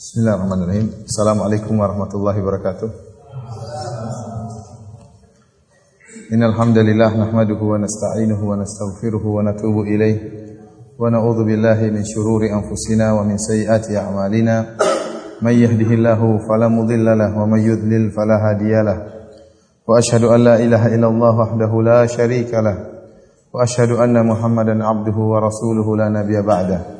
Bismillahirrahmanirrahim. Assalamualaikum warahmatullahi wabarakatuh. Innal hamdalillah nahmaduhu wa nasta'inuhu wa nastaghfiruhu wa natubu ilayh wa na'udzu billahi min shururi anfusina wa min sayyiati a'malina. May yahdihillahu fala mudilla lahu wa may yudlil fala hadiyalah. Wa ashhadu an la ilaha illallah wahdahu la syarika lah. Wa ashhadu anna Muhammadan 'abduhu wa rasuluhu la nabiyya ba'dahu.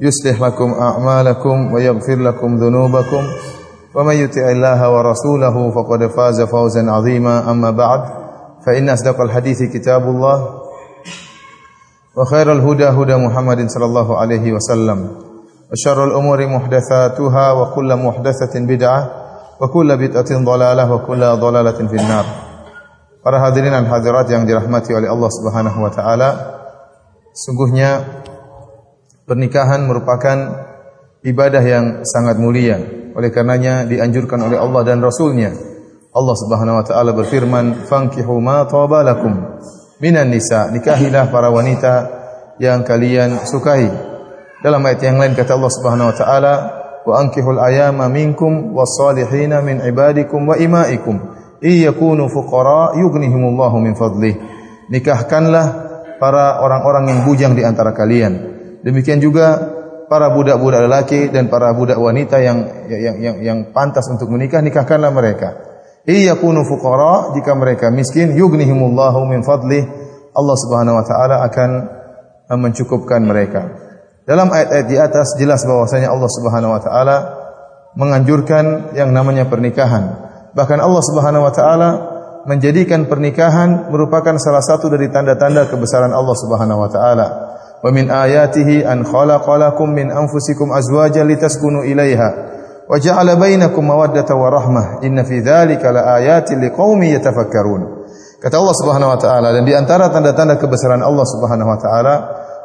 يصلح لكم أعمالكم ويغفر لكم ذنوبكم. ومن يطع الله ورسوله فقد فاز فوزا عظيما. أما بعد فإن أصدق الحديث كتاب الله وخير الهدى هدى محمد صلى الله عليه وسلم وشر الأمور محدثاتها وكل محدثة بدعة وكل بدعة ضلالة وكل ضلالة في النار. Para hadirin dan hadirat yang dirahmati oleh Allah Subhanahu wa taala, sungguhnya pernikahan merupakan ibadah yang sangat mulia. Oleh karenanya dianjurkan oleh Allah dan Rasulnya. Allah Subhanahu wa taala berfirman, "Fankihu ma taba minan nisa." Nikahilah para wanita yang kalian sukai. Dalam ayat yang lain kata Allah Subhanahu wa taala, "Wa ankihul ayama minkum was-salihina min ibadikum wa imaikum iyakunu fuqara yughnihimullahu min fadlih." Nikahkanlah para orang-orang yang bujang di antara kalian Demikian juga para budak-budak lelaki dan para budak wanita yang yang yang, yang pantas untuk menikah nikahkanlah mereka. Iyakunu fuqara jika mereka miskin yughnihimullahu min fadlih Allah Subhanahu wa taala akan mencukupkan mereka. Dalam ayat-ayat di atas jelas bahwasanya Allah Subhanahu wa taala menganjurkan yang namanya pernikahan. Bahkan Allah Subhanahu wa taala menjadikan pernikahan merupakan salah satu dari tanda-tanda kebesaran Allah Subhanahu wa taala. Wa min ayatihi an khalaqalakum min anfusikum azwajan litaskunu ilaiha wa ja'ala bainakum mawaddata wa rahmah inna fi dzalika laayatin liqaumin yatafakkarun. Kata Allah Subhanahu wa taala dan di antara tanda-tanda kebesaran Allah Subhanahu wa taala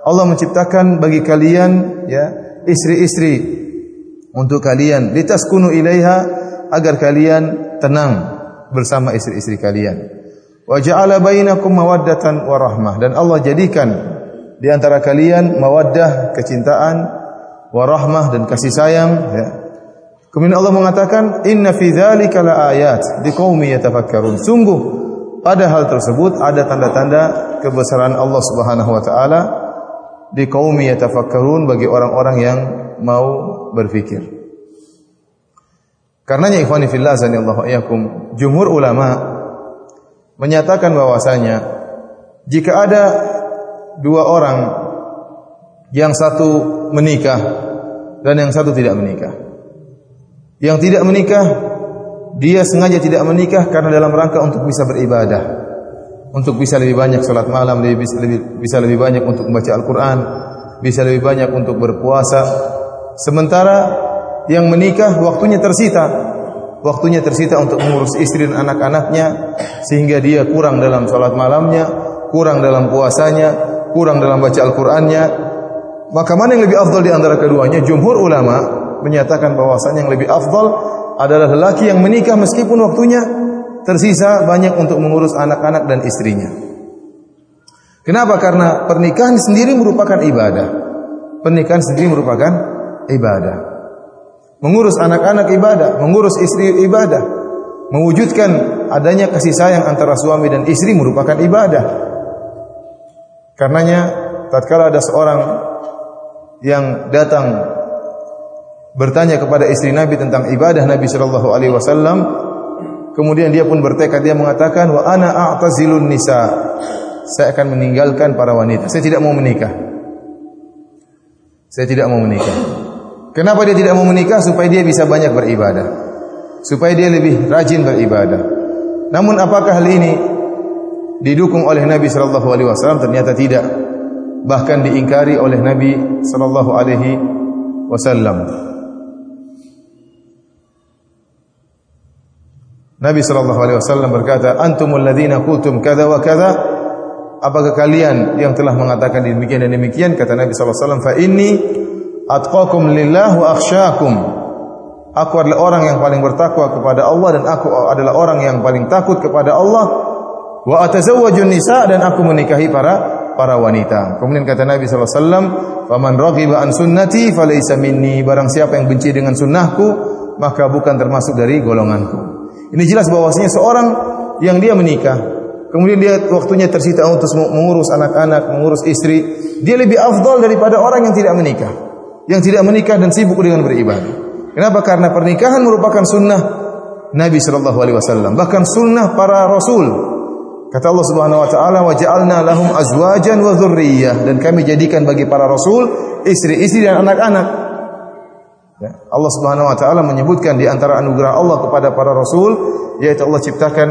Allah menciptakan bagi kalian ya istri-istri untuk kalian litaskunu ilaiha agar kalian tenang bersama istri-istri kalian. Wa ja'ala bainakum mawaddatan wa rahmah dan Allah jadikan di antara kalian mawaddah, kecintaan, warahmah dan kasih sayang ya. Kemudian Allah mengatakan inna fi dzalika laayat liqaumi yatafakkarun. Sungguh pada hal tersebut ada tanda-tanda kebesaran Allah Subhanahu wa taala di kaum yatafakkarun bagi orang-orang yang mau berfikir. Karenanya ikhwani fillah zanillahu iyyakum jumhur ulama menyatakan bahwasanya jika ada dua orang yang satu menikah dan yang satu tidak menikah. Yang tidak menikah dia sengaja tidak menikah karena dalam rangka untuk bisa beribadah. Untuk bisa lebih banyak salat malam, lebih bisa lebih, bisa lebih banyak untuk membaca Al-Qur'an, bisa lebih banyak untuk berpuasa. Sementara yang menikah waktunya tersita. Waktunya tersita untuk mengurus istri dan anak-anaknya sehingga dia kurang dalam salat malamnya, kurang dalam puasanya, kurang dalam baca Al-Qur'annya, maka mana yang lebih afdal di antara keduanya? Jumhur ulama menyatakan bahwasanya yang lebih afdal adalah lelaki yang menikah meskipun waktunya tersisa banyak untuk mengurus anak-anak dan istrinya. Kenapa? Karena pernikahan sendiri merupakan ibadah. Pernikahan sendiri merupakan ibadah. Mengurus anak-anak ibadah, mengurus istri ibadah. Mewujudkan adanya kasih sayang antara suami dan istri merupakan ibadah. Karenanya tatkala ada seorang yang datang bertanya kepada istri Nabi tentang ibadah Nabi sallallahu alaihi wasallam, kemudian dia pun bertekad dia mengatakan wa ana a'tazilun nisa. Saya akan meninggalkan para wanita. Saya tidak mau menikah. Saya tidak mau menikah. Kenapa dia tidak mau menikah? Supaya dia bisa banyak beribadah. Supaya dia lebih rajin beribadah. Namun apakah hal ini didukung oleh Nabi sallallahu alaihi wasallam ternyata tidak bahkan diingkari oleh Nabi sallallahu alaihi wasallam Nabi sallallahu alaihi wasallam berkata, "Antumul ladzina qultum kadza wa kadza?" Apakah kalian yang telah mengatakan demikian dan demikian? Kata Nabi sallallahu alaihi wasallam, "Fa inni atqakum lillah wa akhsyakum." Aku adalah orang yang paling bertakwa kepada Allah dan aku adalah orang yang paling takut kepada Allah. Wa atazawwajun nisa dan aku menikahi para para wanita. Kemudian kata Nabi sallallahu alaihi wasallam, "Faman raghiba an sunnati falaysa minni." Barang siapa yang benci dengan sunnahku, maka bukan termasuk dari golonganku. Ini jelas bahwasanya seorang yang dia menikah, kemudian dia waktunya tersita untuk mengurus anak-anak, mengurus istri, dia lebih afdal daripada orang yang tidak menikah. Yang tidak menikah dan sibuk dengan beribadah. Kenapa? Karena pernikahan merupakan sunnah Nabi sallallahu alaihi wasallam, bahkan sunnah para rasul. Kata Allah Subhanahu wa taala, "Wa ja'alna lahum azwajan wa dzurriyyah" dan kami jadikan bagi para rasul istri-istri dan anak-anak. Ya. Allah Subhanahu wa taala menyebutkan di antara anugerah Allah kepada para rasul yaitu Allah ciptakan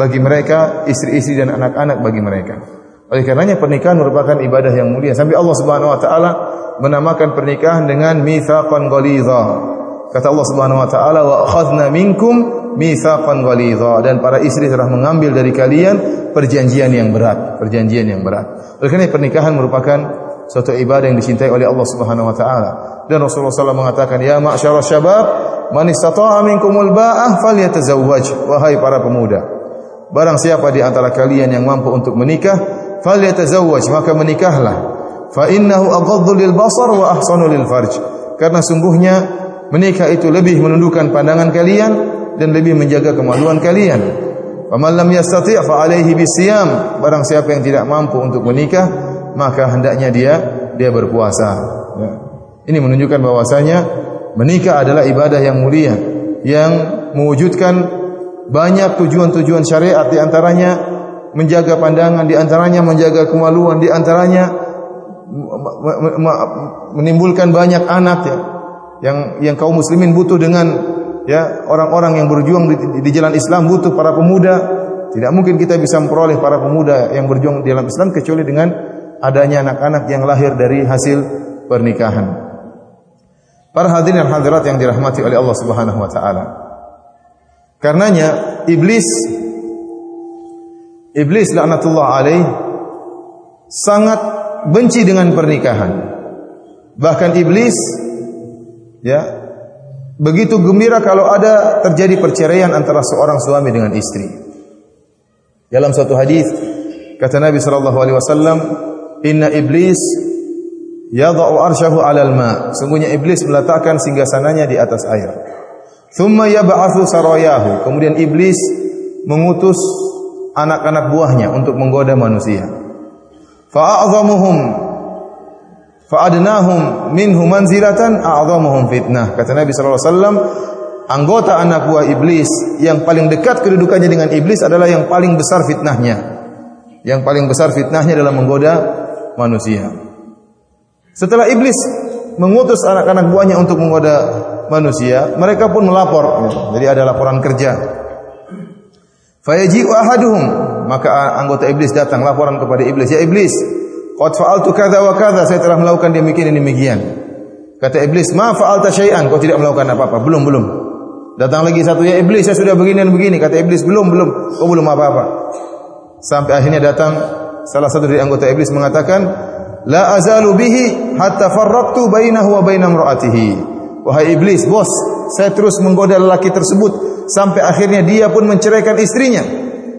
bagi mereka istri-istri dan anak-anak bagi mereka. Oleh karenanya pernikahan merupakan ibadah yang mulia. Sampai Allah Subhanahu wa taala menamakan pernikahan dengan mitsaqan ghalidha. Kata Allah Subhanahu wa taala wa akhadna minkum mitsaqan ghalidha dan para istri telah mengambil dari kalian perjanjian yang berat, perjanjian yang berat. Oleh karena pernikahan merupakan suatu ibadah yang dicintai oleh Allah Subhanahu wa taala. Dan Rasulullah SAW mengatakan, "Ya ma'syarasy syabab, man istata'a minkumul ba'ah falyatazawwaj." Wahai para pemuda, barang siapa di antara kalian yang mampu untuk menikah, falyatazawwaj, maka menikahlah. Fa innahu aghaddu lil basar wa ahsanu lil farj. Karena sungguhnya menikah itu lebih menundukkan pandangan kalian dan lebih menjaga kemaluan kalian. Faman lam yastati' fa alaihi bisiyam. Barang siapa yang tidak mampu untuk menikah, maka hendaknya dia dia berpuasa. Ya. Ini menunjukkan bahwasanya menikah adalah ibadah yang mulia yang mewujudkan banyak tujuan-tujuan syariat di antaranya menjaga pandangan, di antaranya menjaga kemaluan, di antaranya menimbulkan banyak anak ya yang yang kaum muslimin butuh dengan ya orang-orang yang berjuang di, di jalan Islam butuh para pemuda. Tidak mungkin kita bisa memperoleh para pemuda yang berjuang di dalam Islam kecuali dengan adanya anak-anak yang lahir dari hasil pernikahan. Para hadirin dan hadirat yang dirahmati oleh Allah Subhanahu wa taala. Karenanya iblis iblis laknatullah alaih sangat benci dengan pernikahan. Bahkan iblis ya begitu gembira kalau ada terjadi perceraian antara seorang suami dengan istri. Dalam satu hadis kata Nabi sallallahu alaihi wasallam Inna iblis yadha'u arsyahu 'alal ma. Sungguhnya iblis meletakkan singgasananya di atas air. Thumma yab'atsu sarayahu. Kemudian iblis mengutus anak-anak buahnya untuk menggoda manusia. Fa'adnahum minhu manzilatan a'dhamuhum fitnah. Kata Nabi sallallahu alaihi anggota anak buah iblis yang paling dekat kedudukannya dengan iblis adalah yang paling besar fitnahnya. Yang paling besar fitnahnya dalam menggoda manusia. Setelah iblis mengutus anak-anak buahnya untuk menggoda manusia, mereka pun melapor. Jadi ada laporan kerja. Fayaji'u ahaduhum, maka anggota iblis datang laporan kepada iblis, "Ya iblis, qad fa'altu kadza wa kadza, saya telah melakukan demikian dan demikian." Kata iblis, "Ma fa'alta syai'an?" Kau tidak melakukan apa-apa. Belum, belum. Datang lagi satu, "Ya iblis, saya sudah begini dan begini." Kata iblis, "Belum, belum. Kau belum apa-apa." Sampai akhirnya datang salah satu dari anggota iblis mengatakan, "La azalu bihi hatta farraqtu bainahu wa baina imra'atihi." Wahai iblis, bos, saya terus menggoda lelaki tersebut sampai akhirnya dia pun menceraikan istrinya.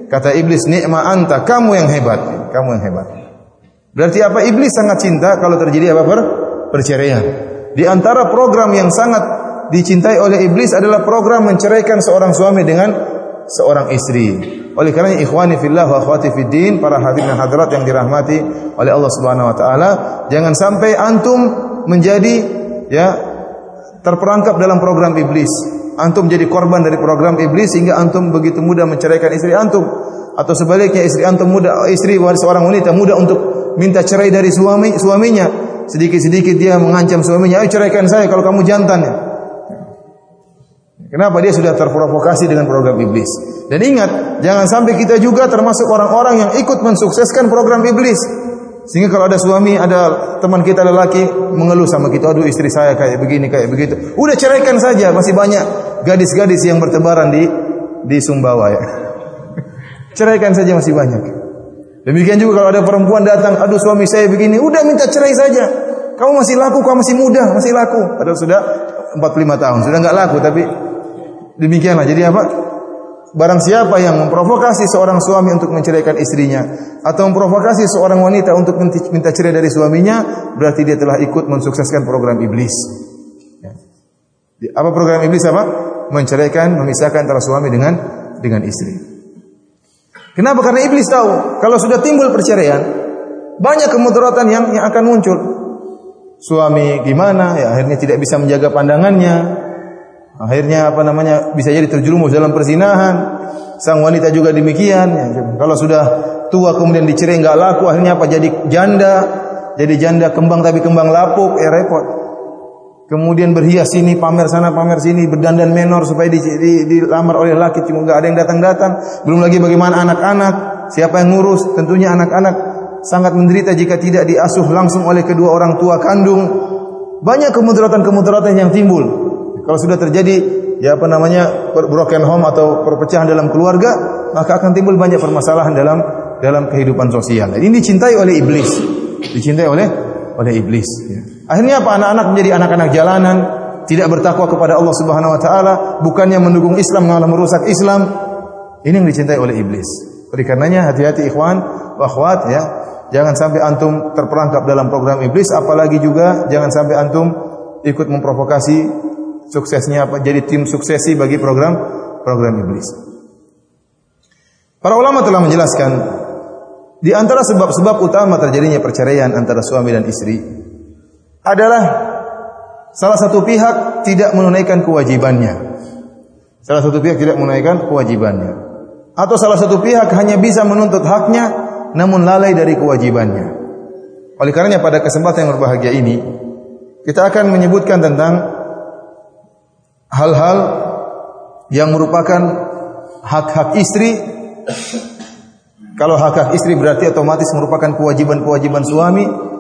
Kata iblis, "Ni'ma anta, kamu yang hebat." Kamu yang hebat. Berarti apa? Iblis sangat cinta kalau terjadi apa? Per? Perceraian. Di antara program yang sangat dicintai oleh iblis adalah program menceraikan seorang suami dengan seorang istri. Oleh karena ikhwani fillah wa akhwati fid din, para hadirin dan hadirat yang dirahmati oleh Allah Subhanahu wa taala, jangan sampai antum menjadi ya terperangkap dalam program iblis. Antum jadi korban dari program iblis sehingga antum begitu mudah menceraikan istri antum atau sebaliknya istri antum muda istri seorang wanita mudah untuk minta cerai dari suami suaminya. Sedikit-sedikit dia mengancam suaminya, "Ayo ceraikan saya kalau kamu jantan." Kenapa dia sudah terprovokasi dengan program iblis? Dan ingat, jangan sampai kita juga termasuk orang-orang yang ikut mensukseskan program iblis. Sehingga kalau ada suami, ada teman kita lelaki mengeluh sama kita, aduh istri saya kayak begini, kayak begitu. Udah ceraikan saja, masih banyak gadis-gadis yang bertebaran di di Sumbawa ya. Ceraikan saja masih banyak. Demikian juga kalau ada perempuan datang, aduh suami saya begini, udah minta cerai saja. Kamu masih laku, kamu masih muda, masih laku. Padahal sudah 45 tahun, sudah nggak laku tapi demikianlah. Jadi apa? Barang siapa yang memprovokasi seorang suami untuk menceraikan istrinya atau memprovokasi seorang wanita untuk minta cerai dari suaminya, berarti dia telah ikut mensukseskan program iblis. Ya. Apa program iblis apa? Menceraikan, memisahkan antara suami dengan dengan istri. Kenapa? Karena iblis tahu kalau sudah timbul perceraian, banyak kemudaratan yang yang akan muncul. Suami gimana? Ya akhirnya tidak bisa menjaga pandangannya, Akhirnya apa namanya bisa jadi terjerumus dalam perzinahan. Sang wanita juga demikian. Ya, kalau sudah tua kemudian dicerai nggak laku, akhirnya apa jadi janda, jadi janda kembang tapi kembang lapuk, ya repot. Kemudian berhias sini, pamer sana, pamer sini, berdandan menor supaya di, di, dilamar oleh laki, cuma nggak ada yang datang-datang. Belum lagi bagaimana anak-anak, siapa yang ngurus? Tentunya anak-anak sangat menderita jika tidak diasuh langsung oleh kedua orang tua kandung. Banyak kemudaratan-kemudaratan yang timbul. Kalau sudah terjadi ya apa namanya broken home atau perpecahan dalam keluarga, maka akan timbul banyak permasalahan dalam dalam kehidupan sosial. Ini dicintai oleh iblis, dicintai oleh oleh iblis. Ya. Akhirnya apa? Anak-anak menjadi anak-anak jalanan, tidak bertakwa kepada Allah Subhanahu Wa Taala, bukannya mendukung Islam malah merusak Islam. Ini yang dicintai oleh iblis. Oleh karenanya hati-hati ikhwan, akhwat ya. Jangan sampai antum terperangkap dalam program iblis, apalagi juga jangan sampai antum ikut memprovokasi suksesnya apa? Jadi tim suksesi bagi program program iblis. Para ulama telah menjelaskan di antara sebab-sebab utama terjadinya perceraian antara suami dan istri adalah salah satu pihak tidak menunaikan kewajibannya. Salah satu pihak tidak menunaikan kewajibannya. Atau salah satu pihak hanya bisa menuntut haknya namun lalai dari kewajibannya. Oleh karenanya pada kesempatan yang berbahagia ini kita akan menyebutkan tentang hal-hal yang merupakan hak-hak istri. Kalau hak-hak istri berarti otomatis merupakan kewajiban-kewajiban suami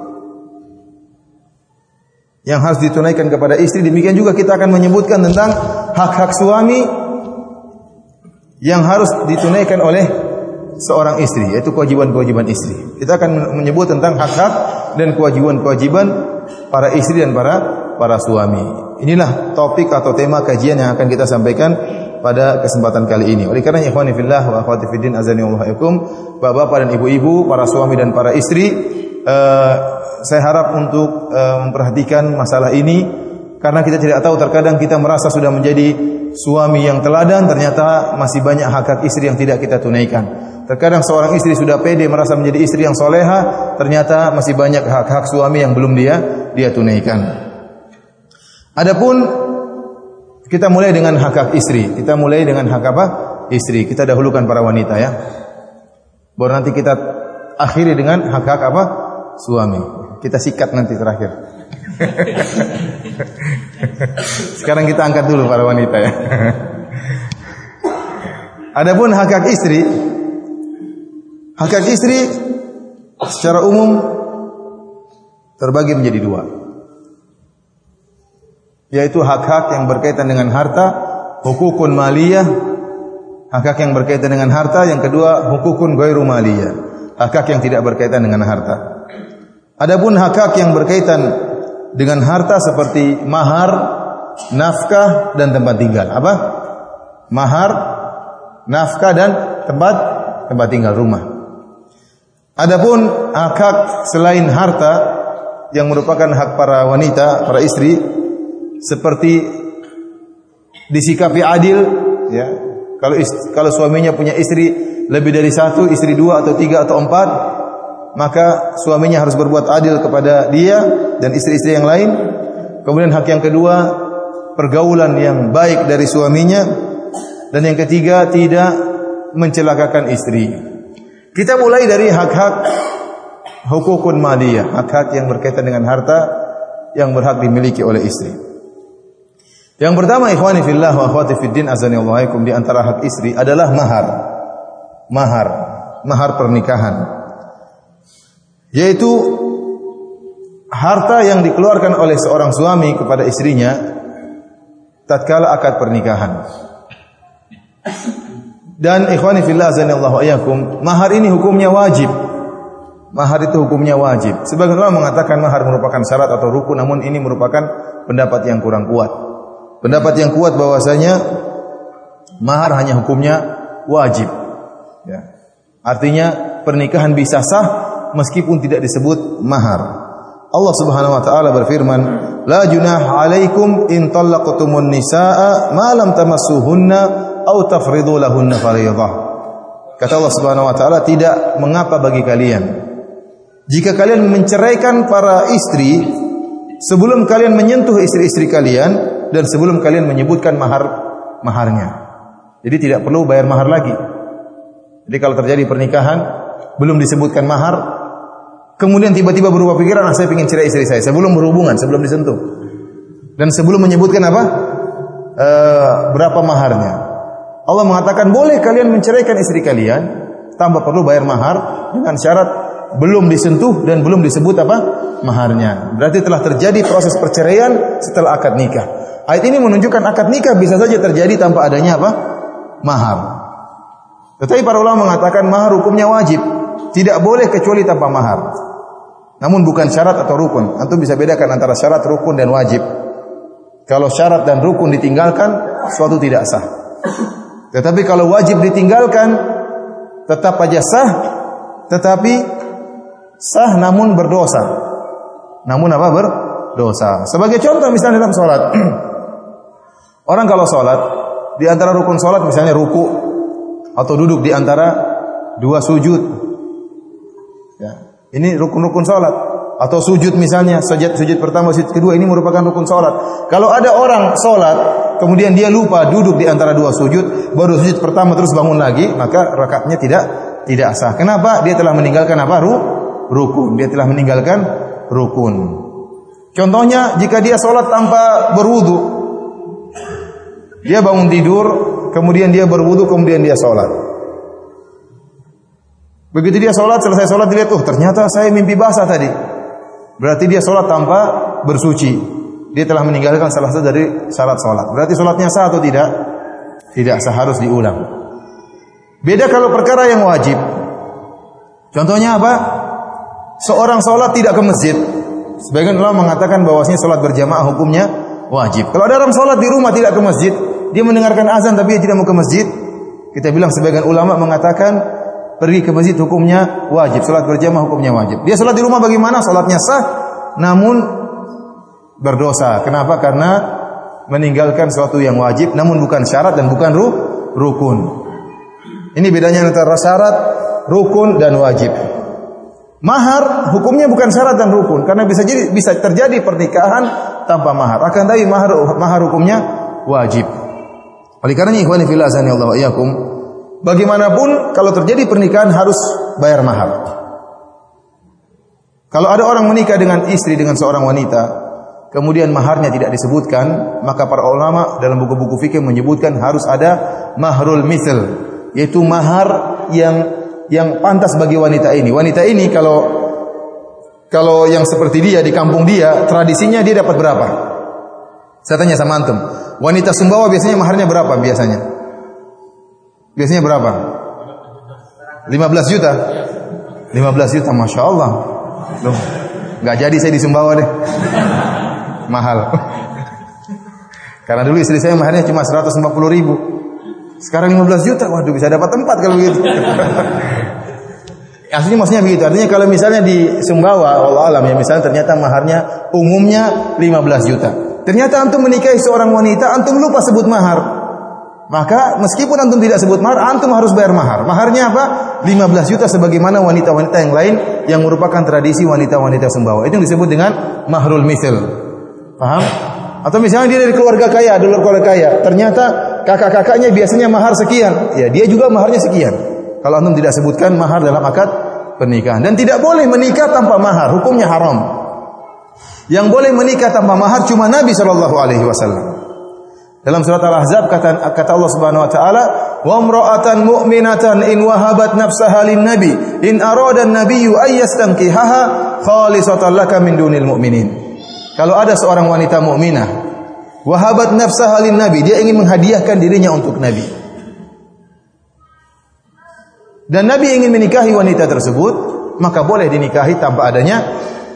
yang harus ditunaikan kepada istri. Demikian juga kita akan menyebutkan tentang hak-hak suami yang harus ditunaikan oleh seorang istri, yaitu kewajiban-kewajiban istri. Kita akan menyebut tentang hak-hak dan kewajiban-kewajiban para istri dan para para suami. Inilah topik atau tema kajian yang akan kita sampaikan pada kesempatan kali ini. Oleh karena ikhwani fillah wa akhwati fiddin azani wa Bapak-bapak dan ibu-ibu, para suami dan para istri, uh, saya harap untuk uh, memperhatikan masalah ini karena kita tidak tahu terkadang kita merasa sudah menjadi suami yang teladan ternyata masih banyak hak-hak istri yang tidak kita tunaikan. Terkadang seorang istri sudah pede merasa menjadi istri yang soleha, ternyata masih banyak hak-hak suami yang belum dia dia tunaikan. Adapun kita mulai dengan hak hak istri. Kita mulai dengan hak apa? Istri. Kita dahulukan para wanita ya. Baru nanti kita akhiri dengan hak hak apa? Suami. Kita sikat nanti terakhir. Sekarang kita angkat dulu para wanita ya. Adapun hak hak istri, hak hak istri secara umum terbagi menjadi dua yaitu hak-hak yang berkaitan dengan harta, hukukun maliyah, hak-hak yang berkaitan dengan harta, yang kedua hukukun ghairu maliyah, hak-hak yang tidak berkaitan dengan harta. Adapun hak-hak yang berkaitan dengan harta seperti mahar, nafkah dan tempat tinggal. Apa? Mahar, nafkah dan tempat tempat tinggal rumah. Adapun hak-hak selain harta yang merupakan hak para wanita, para istri seperti disikapi adil ya kalau kalau suaminya punya istri lebih dari satu istri dua atau tiga atau empat maka suaminya harus berbuat adil kepada dia dan istri-istri yang lain. Kemudian hak yang kedua pergaulan yang baik dari suaminya. Dan yang ketiga tidak mencelakakan istri. Kita mulai dari hak-hak hukukun madiyah hak-hak yang berkaitan dengan harta yang berhak dimiliki oleh istri. Yang pertama ikhwani fillah wa akhwati fiddin azani Allahikum di antara hak istri adalah mahar. Mahar, mahar pernikahan. Yaitu harta yang dikeluarkan oleh seorang suami kepada istrinya tatkala akad pernikahan. Dan ikhwani fillah azanillahu ayyakum, mahar ini hukumnya wajib. Mahar itu hukumnya wajib. Sebagian ulama mengatakan mahar merupakan syarat atau rukun, namun ini merupakan pendapat yang kurang kuat. Pendapat yang kuat bahwasanya mahar hanya hukumnya wajib. Ya. Artinya pernikahan bisa sah meskipun tidak disebut mahar. Allah Subhanahu wa taala berfirman, "La junah 'alaikum in talaqtumun nisaa ma lam tamassuhunna au tafridu lahunna fariidhah. Kata Allah Subhanahu wa taala tidak mengapa bagi kalian jika kalian menceraikan para istri sebelum kalian menyentuh istri-istri kalian dan sebelum kalian menyebutkan mahar maharnya. Jadi tidak perlu bayar mahar lagi. Jadi kalau terjadi pernikahan belum disebutkan mahar, kemudian tiba-tiba berubah pikiran, ah, saya ingin cerai istri saya sebelum berhubungan, sebelum disentuh. Dan sebelum menyebutkan apa? E, berapa maharnya. Allah mengatakan boleh kalian menceraikan istri kalian tanpa perlu bayar mahar dengan syarat belum disentuh dan belum disebut apa maharnya. Berarti telah terjadi proses perceraian setelah akad nikah. Ayat ini menunjukkan akad nikah bisa saja terjadi tanpa adanya apa? mahar. Tetapi para ulama mengatakan mahar hukumnya wajib, tidak boleh kecuali tanpa mahar. Namun bukan syarat atau rukun. Antum bisa bedakan antara syarat, rukun dan wajib. Kalau syarat dan rukun ditinggalkan, suatu tidak sah. Tetapi kalau wajib ditinggalkan tetap aja sah, tetapi sah namun berdosa. Namun apa berdosa. Sebagai contoh misalnya dalam sholat. Orang kalau sholat, di antara rukun sholat misalnya ruku atau duduk di antara dua sujud. Ini rukun-rukun sholat atau sujud misalnya sujud sujud pertama sujud kedua ini merupakan rukun sholat. Kalau ada orang sholat kemudian dia lupa duduk di antara dua sujud baru sujud pertama terus bangun lagi maka rakaatnya tidak tidak sah. Kenapa? Dia telah meninggalkan apa? Ru, rukun. Dia telah meninggalkan rukun. Contohnya jika dia sholat tanpa berwudu, dia bangun tidur, kemudian dia berwudu, kemudian dia sholat. Begitu dia sholat, selesai sholat, dia lihat, oh ternyata saya mimpi basah tadi. Berarti dia sholat tanpa bersuci. Dia telah meninggalkan salah satu dari syarat sholat. Berarti sholatnya sah atau tidak? Tidak sah, harus diulang. Beda kalau perkara yang wajib. Contohnya apa? Seorang sholat tidak ke masjid. Sebagian ulama mengatakan bahwasanya sholat berjamaah hukumnya wajib. Kalau ada orang sholat di rumah tidak ke masjid, dia mendengarkan azan tapi dia tidak mau ke masjid, kita bilang sebagian ulama mengatakan pergi ke masjid hukumnya wajib, salat berjamaah hukumnya wajib. Dia salat di rumah bagaimana? Salatnya sah namun berdosa. Kenapa? Karena meninggalkan sesuatu yang wajib namun bukan syarat dan bukan ru rukun. Ini bedanya antara syarat, rukun dan wajib. Mahar hukumnya bukan syarat dan rukun karena bisa jadi bisa terjadi pernikahan tanpa mahar. Akan tapi mahar mahar hukumnya wajib. Oleh karena ikhwani fillah Allah iyakum bagaimanapun kalau terjadi pernikahan harus bayar mahar. Kalau ada orang menikah dengan istri dengan seorang wanita, kemudian maharnya tidak disebutkan, maka para ulama dalam buku-buku fikih menyebutkan harus ada mahrul misl, yaitu mahar yang yang pantas bagi wanita ini. Wanita ini kalau kalau yang seperti dia di kampung dia, tradisinya dia dapat berapa? Saya tanya sama antum. Wanita Sumbawa biasanya maharnya berapa biasanya? Biasanya berapa? 15 juta. 15 juta, masya Allah. Loh, nggak jadi saya di Sumbawa deh. Mahal. Karena dulu istri saya maharnya cuma 150 ribu. Sekarang 15 juta, waduh bisa dapat tempat kalau begitu. Aslinya maksudnya begitu. Artinya kalau misalnya di Sumbawa, Allah alam ya misalnya ternyata maharnya umumnya 15 juta. Ternyata antum menikahi seorang wanita, antum lupa sebut mahar. Maka meskipun antum tidak sebut mahar, antum harus bayar mahar. Maharnya apa? 15 juta sebagaimana wanita-wanita yang lain yang merupakan tradisi wanita-wanita Sumbawa. Itu yang disebut dengan mahrul misl. Paham? Atau misalnya dia dari keluarga kaya, dulu keluarga kaya. Ternyata kakak-kakaknya biasanya mahar sekian. Ya, dia juga maharnya sekian. Kalau antum tidak sebutkan mahar dalam akad pernikahan dan tidak boleh menikah tanpa mahar, hukumnya haram. Yang boleh menikah tanpa mahar cuma Nabi Shallallahu alaihi wasallam. Dalam surat Al-Ahzab kata kata Allah Subhanahu wa taala, "Wa imra'atan mu'minatan in wahabat nafsaha lin-nabi in arada an-nabiyyu ay yastankihaha khalisatan laka min dunil mu'minin." Kalau ada seorang wanita mukminah wahabat nafsaha lin-nabi, dia ingin menghadiahkan dirinya untuk Nabi. dan Nabi ingin menikahi wanita tersebut, maka boleh dinikahi tanpa adanya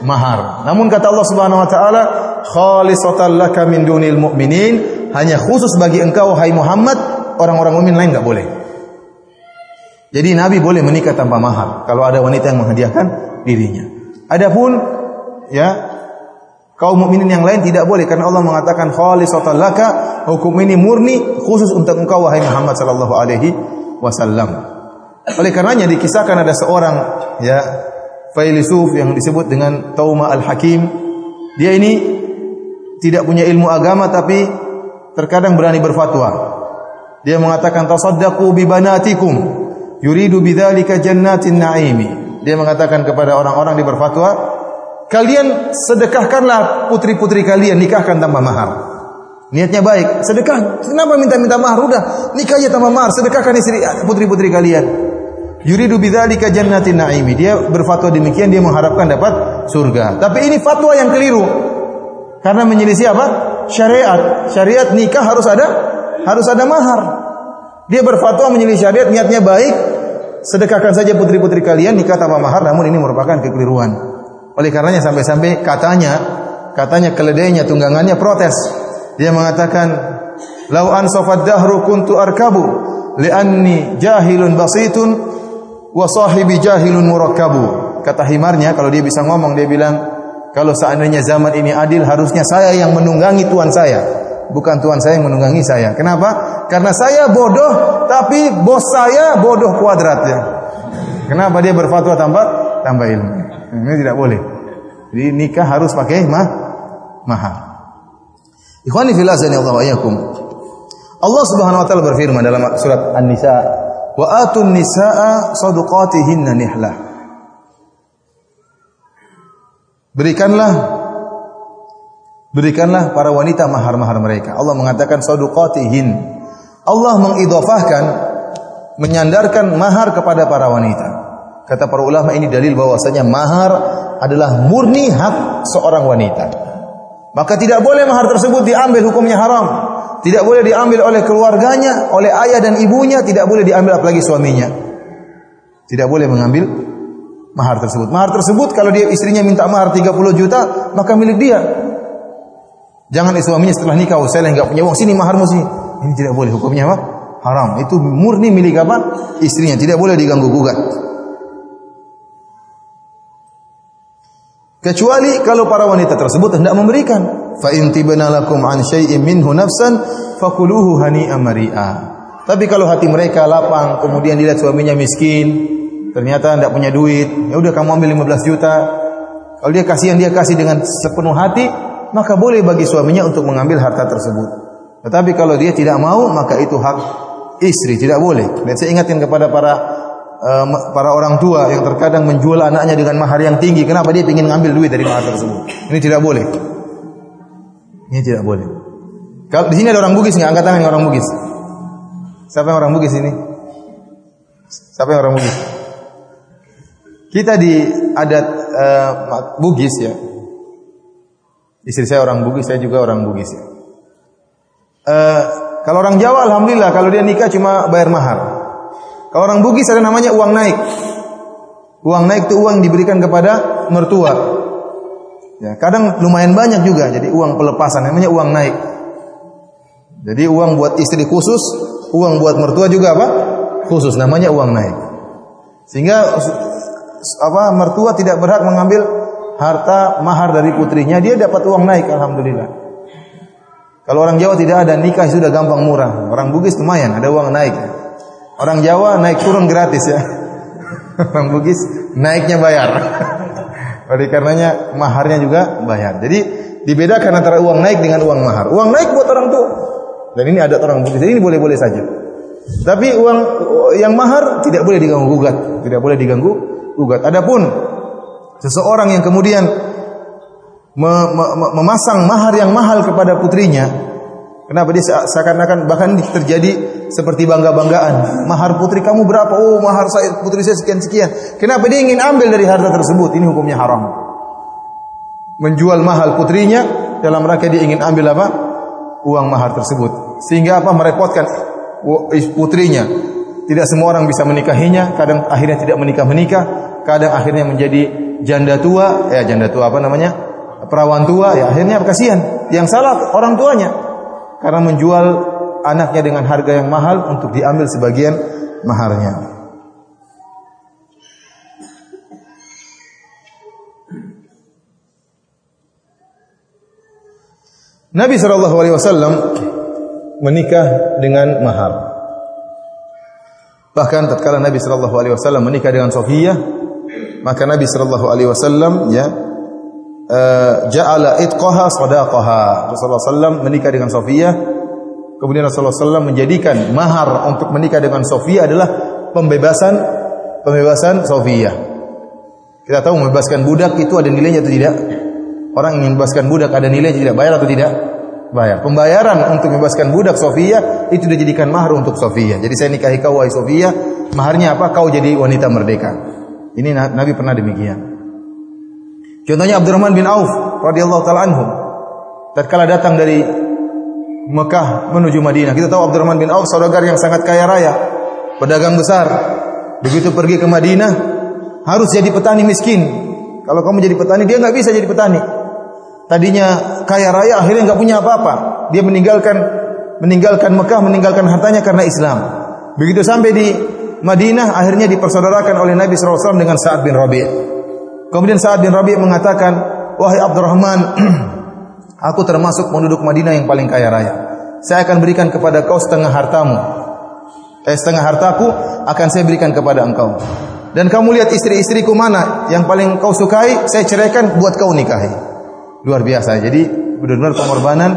mahar. Namun kata Allah Subhanahu wa taala, khalisatan laka min dunil mu'minin, hanya khusus bagi engkau hai Muhammad, orang-orang mukmin lain enggak boleh. Jadi Nabi boleh menikah tanpa mahar kalau ada wanita yang menghadiahkan dirinya. Adapun ya kaum mukminin yang lain tidak boleh karena Allah mengatakan khalisatan laka, hukum ini murni khusus untuk engkau wahai Muhammad sallallahu alaihi wasallam. Oleh karenanya dikisahkan ada seorang ya filsuf yang disebut dengan Tauma al-Hakim. Dia ini tidak punya ilmu agama tapi terkadang berani berfatwa. Dia mengatakan tasaddaqu bi banatikum Yuridu bidzalika jannatin na'imi. Dia mengatakan kepada orang-orang di berfatwa, kalian sedekahkanlah putri-putri kalian nikahkan tanpa mahar. Niatnya baik, sedekah. Kenapa minta-minta mahar? Udah, nikah aja tanpa mahar, sedekahkan istri putri-putri kalian. Yuridu bidzalika jannatin na'imi. Dia berfatwa demikian dia mengharapkan dapat surga. Tapi ini fatwa yang keliru. Karena menyelisih apa? Syariat. Syariat nikah harus ada harus ada mahar. Dia berfatwa menyelisih syariat, niatnya baik, sedekahkan saja putri-putri kalian nikah tanpa mahar, namun ini merupakan kekeliruan. Oleh karenanya sampai-sampai katanya, katanya keledainya, tunggangannya protes. Dia mengatakan, "Lau ansafad dahru kuntu arkabu li'anni jahilun basitun wa sahibi jahilun murakkabu." Kata himarnya kalau dia bisa ngomong dia bilang, "Kalau seandainya zaman ini adil harusnya saya yang menunggangi tuan saya." bukan Tuhan saya yang menunggangi saya. Kenapa? Karena saya bodoh, tapi bos saya bodoh kuadrat ya. Kenapa dia berfatwa tanpa tanpa ilmu? Ini tidak boleh. Jadi nikah harus pakai mah mahar. Ikhwani fillah Allah wa. Allah Subhanahu wa taala berfirman dalam surat An-Nisa, "Wa atun nisaa sadaqatihinna nihlah." Berikanlah Berikanlah para wanita mahar-mahar mereka. Allah mengatakan saduqatihin. Allah mengidhafahkan menyandarkan mahar kepada para wanita. Kata para ulama ini dalil bahwasanya mahar adalah murni hak seorang wanita. Maka tidak boleh mahar tersebut diambil hukumnya haram. Tidak boleh diambil oleh keluarganya, oleh ayah dan ibunya, tidak boleh diambil apalagi suaminya. Tidak boleh mengambil mahar tersebut. Mahar tersebut kalau dia istrinya minta mahar 30 juta, maka milik dia. Jangan suaminya setelah nikah, oh, saya enggak punya uang, sini maharmu sini. Ini tidak boleh, hukumnya apa? Haram. Itu murni milik apa? Istrinya, tidak boleh diganggu gugat. Kecuali kalau para wanita tersebut hendak memberikan. Fa in an syai'in minhu nafsan fakuluhu hani'an mari'a. Tapi kalau hati mereka lapang, kemudian dilihat suaminya miskin, ternyata tidak punya duit, ya udah kamu ambil 15 juta. Kalau dia kasihan dia kasih dengan sepenuh hati, maka boleh bagi suaminya untuk mengambil harta tersebut. Tetapi kalau dia tidak mau, maka itu hak istri, tidak boleh. Dan saya ingatkan kepada para uh, para orang tua yang terkadang menjual anaknya dengan mahar yang tinggi. Kenapa dia ingin mengambil duit dari mahar tersebut? Ini tidak boleh. Ini tidak boleh. Kalau di sini ada orang Bugis nggak? Angkat tangan orang Bugis. Siapa yang orang Bugis ini? Siapa yang orang Bugis? Kita di adat uh, Bugis ya, Istri saya orang Bugis, saya juga orang Bugis. Ya. Uh, kalau orang Jawa, alhamdulillah, kalau dia nikah cuma bayar mahar. Kalau orang Bugis ada namanya uang naik. Uang naik itu uang diberikan kepada mertua. Ya, kadang lumayan banyak juga, jadi uang pelepasan namanya uang naik. Jadi uang buat istri khusus, uang buat mertua juga apa? Khusus namanya uang naik. Sehingga apa mertua tidak berhak mengambil harta mahar dari putrinya, dia dapat uang naik alhamdulillah. Kalau orang Jawa tidak ada nikah sudah gampang murah. Orang Bugis lumayan ada uang naik. Orang Jawa naik turun gratis ya. Orang Bugis naiknya bayar. Oleh karenanya maharnya juga bayar. Jadi dibedakan antara uang naik dengan uang mahar. Uang naik buat orang tua. Dan ini ada orang Bugis. Jadi ini boleh-boleh saja. Tapi uang yang mahar tidak boleh diganggu gugat, tidak boleh diganggu gugat. Adapun Seseorang yang kemudian memasang mahar yang mahal kepada putrinya, kenapa dia seakan-akan bahkan terjadi seperti bangga-banggaan. Mahar putri kamu berapa? Oh, mahar saya putri saya sekian-sekian. Kenapa dia ingin ambil dari harta tersebut? Ini hukumnya haram. Menjual mahal putrinya dalam rangka dia ingin ambil apa? Uang mahar tersebut. Sehingga apa? Merepotkan putrinya. Tidak semua orang bisa menikahinya, kadang akhirnya tidak menikah-menikah, kadang akhirnya menjadi janda tua, ya janda tua apa namanya? perawan tua, ya akhirnya kasihan. Yang salah orang tuanya karena menjual anaknya dengan harga yang mahal untuk diambil sebagian maharnya. Nabi Shallallahu Alaihi Wasallam menikah dengan mahar. Bahkan tatkala Nabi Shallallahu Alaihi Wasallam menikah dengan Sofia, maka Nabi Shallallahu Alaihi Wasallam ya uh, ja'ala itqaha sadaqaha. Rasulullah SAW menikah dengan Sofia. Kemudian Rasulullah SAW menjadikan mahar untuk menikah dengan Sofia adalah pembebasan pembebasan Sofia. Kita tahu membebaskan budak itu ada nilainya atau tidak? Orang ingin membebaskan budak ada nilai tidak? Bayar atau tidak? Bayar. Pembayaran untuk membebaskan budak Sofia itu dijadikan mahar untuk Sofia. Jadi saya nikahi kau wahai Sofia, maharnya apa? Kau jadi wanita merdeka. Ini Nabi pernah demikian. Contohnya Abdurrahman bin Auf radhiyallahu taala anhu. Tatkala datang dari Mekah menuju Madinah. Kita tahu Abdurrahman bin Auf saudagar yang sangat kaya raya, pedagang besar. Begitu pergi ke Madinah harus jadi petani miskin. Kalau kamu jadi petani, dia nggak bisa jadi petani tadinya kaya raya akhirnya nggak punya apa-apa. Dia meninggalkan meninggalkan Mekah, meninggalkan hartanya karena Islam. Begitu sampai di Madinah akhirnya dipersaudarakan oleh Nabi SAW dengan Sa'ad bin Rabi'. Kemudian Sa'ad bin Rabi' mengatakan, "Wahai Abdurrahman, aku termasuk penduduk Madinah yang paling kaya raya. Saya akan berikan kepada kau setengah hartamu. Eh, setengah hartaku akan saya berikan kepada engkau. Dan kamu lihat istri-istriku mana yang paling kau sukai, saya ceraikan buat kau nikahi." Luar biasa. Jadi benar-benar pengorbanan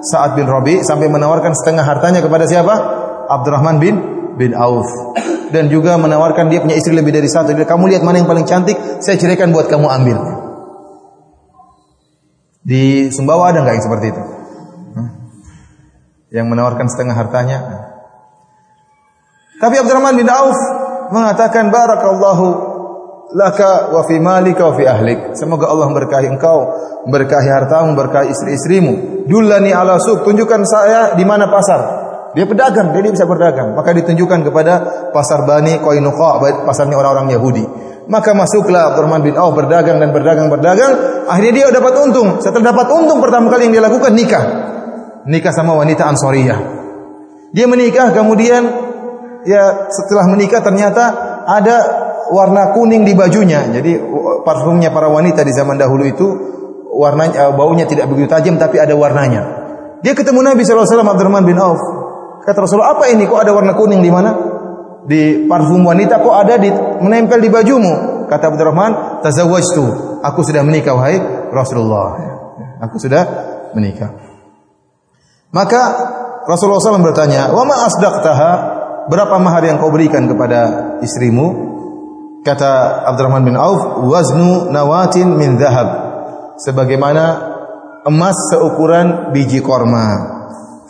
Sa'ad bin Rabi sampai menawarkan setengah hartanya kepada siapa? Abdurrahman bin bin Auf. Dan juga menawarkan dia punya istri lebih dari satu. Dia, kamu lihat mana yang paling cantik, saya ceraikan buat kamu ambil. Di Sumbawa ada nggak yang seperti itu? Yang menawarkan setengah hartanya. Tapi Abdurrahman bin Auf mengatakan barakallahu laka wa fi malika wa fi ahlik. Semoga Allah memberkahi engkau, memberkahi hartamu, memberkahi istri-istrimu. Dullani ala suq, tunjukkan saya di mana pasar. Dia pedagang, jadi bisa berdagang. Maka ditunjukkan kepada pasar Bani Qainuqa, pasarnya orang-orang Yahudi. Maka masuklah Abdurrahman bin Auf berdagang dan berdagang berdagang. Akhirnya dia dapat untung. Setelah dapat untung pertama kali yang dia lakukan nikah. Nikah sama wanita Ansoriyah. Dia menikah kemudian ya setelah menikah ternyata ada warna kuning di bajunya. Jadi parfumnya para wanita di zaman dahulu itu warnanya baunya tidak begitu tajam tapi ada warnanya. Dia ketemu Nabi SAW Abdurrahman bin Auf. Kata Rasulullah, apa ini? Kok ada warna kuning di mana? Di parfum wanita kok ada di menempel di bajumu? Kata Abdurrahman, tazawwajtu. Aku sudah menikah wahai Rasulullah. Aku sudah menikah. Maka Rasulullah SAW bertanya, "Wa ma asdaqtaha?" Berapa mahar yang kau berikan kepada istrimu? Kata Abdurrahman bin Auf, waznu nawatin min zahab. Sebagaimana emas seukuran biji korma.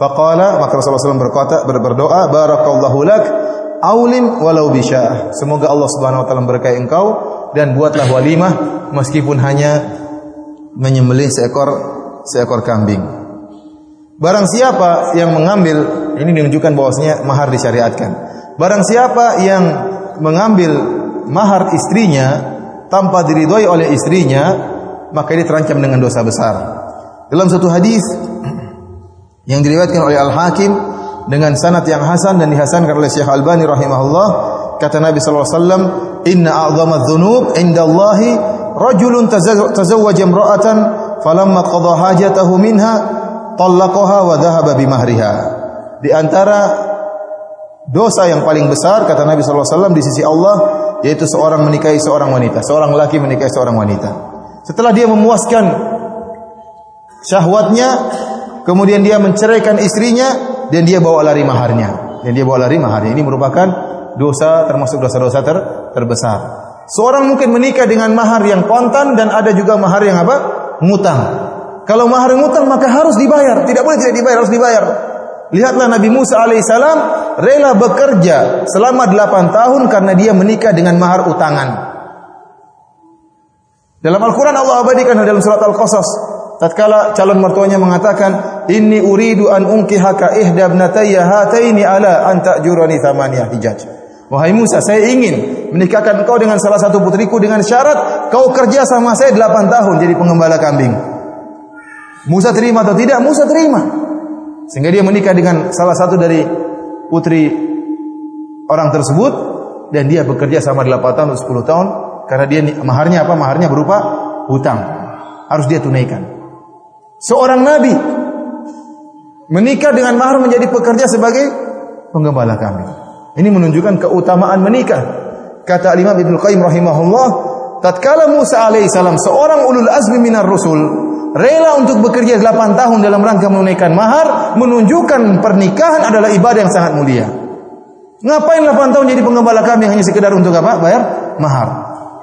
Faqala maka Rasulullah SAW berkata berdoa barakallahu lak aulim walau bisyah. Semoga Allah Subhanahu wa taala memberkahi engkau dan buatlah walimah meskipun hanya menyembelih seekor seekor kambing. Barang siapa yang mengambil ini menunjukkan bahwasanya mahar disyariatkan. Barang siapa yang mengambil mahar istrinya tanpa diridhoi oleh istrinya, maka dia terancam dengan dosa besar. Dalam satu hadis yang diriwayatkan oleh Al-Hakim dengan sanad yang hasan dan dihasankan oleh Syekh Albani rahimahullah, kata Nabi sallallahu alaihi wasallam, "Inna a'dhama dzunub 'inda Allahi rajulun tazawwaja imra'atan falamma qada hajatahu minha talaqaha wa dhahaba bimahriha." Di antara dosa yang paling besar kata Nabi sallallahu alaihi wasallam di sisi Allah yaitu seorang menikahi seorang wanita, seorang laki menikahi seorang wanita. Setelah dia memuaskan syahwatnya, kemudian dia menceraikan istrinya dan dia bawa lari maharnya. Dan dia bawa lari maharnya. Ini merupakan dosa termasuk dosa-dosa ter, terbesar. Seorang mungkin menikah dengan mahar yang kontan dan ada juga mahar yang apa? Ngutang. Kalau mahar ngutang maka harus dibayar, tidak boleh tidak dibayar, harus dibayar. Lihatlah Nabi Musa alaihissalam rela bekerja selama delapan tahun karena dia menikah dengan mahar utangan. Dalam Al-Quran Allah abadikan dalam surat Al-Qasas. Tatkala calon mertuanya mengatakan, "Inni uridu an unkihaka ihda ibnatayya hataini ala an ta'jurani thamaniyah hijaj." Wahai Musa, saya ingin menikahkan engkau dengan salah satu putriku dengan syarat kau kerja sama saya 8 tahun jadi pengembala kambing. Musa terima atau tidak? Musa terima. Sehingga dia menikah dengan salah satu dari putri orang tersebut dan dia bekerja sama 8 tahun atau 10 tahun karena dia maharnya apa? Maharnya berupa hutang. Harus dia tunaikan. Seorang nabi menikah dengan mahar menjadi pekerja sebagai penggembala kambing. Ini menunjukkan keutamaan menikah. Kata Imam Ibnu Qayyim rahimahullah, tatkala Musa alaihissalam seorang ulul azmi minar rusul rela untuk bekerja 8 tahun dalam rangka menunaikan mahar, menunjukkan pernikahan adalah ibadah yang sangat mulia. Ngapain 8 tahun jadi penggembala kambing hanya sekedar untuk apa? Bayar mahar.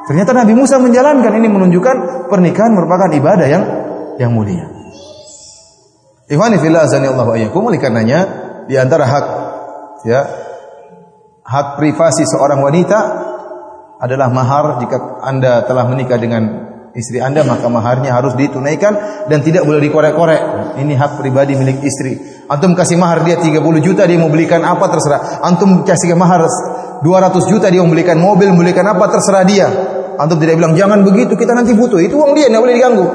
Ternyata Nabi Musa menjalankan ini menunjukkan pernikahan merupakan ibadah yang yang mulia. Ikhwani fillah Allah ayyakum oleh karenanya di antara hak ya hak privasi seorang wanita adalah mahar jika Anda telah menikah dengan istri Anda maka maharnya harus ditunaikan dan tidak boleh dikorek-korek. Ini hak pribadi milik istri. Antum kasih mahar dia 30 juta dia mau belikan apa terserah. Antum kasih mahar 200 juta dia mau belikan mobil, belikan apa terserah dia. Antum tidak bilang jangan begitu kita nanti butuh. Itu uang dia nggak boleh diganggu.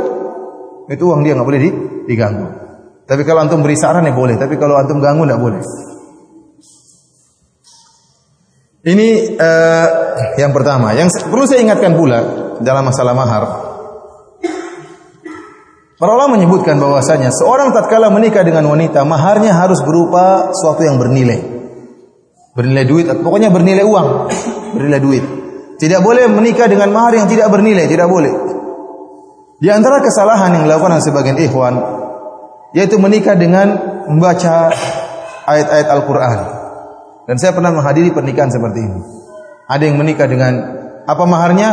Itu uang dia nggak boleh diganggu. Tapi kalau antum beri saran ya boleh, tapi kalau antum ganggu tidak boleh. Ini uh, yang pertama. Yang perlu saya ingatkan pula dalam masalah mahar. Para ulama menyebutkan bahwasanya seorang tatkala menikah dengan wanita, maharnya harus berupa sesuatu yang bernilai. Bernilai duit, pokoknya bernilai uang, bernilai duit. Tidak boleh menikah dengan mahar yang tidak bernilai, tidak boleh. Di antara kesalahan yang dilakukan oleh sebagian ikhwan, yaitu menikah dengan membaca ayat-ayat Al-Qur'an. Dan saya pernah menghadiri pernikahan seperti ini. Ada yang menikah dengan apa maharnya?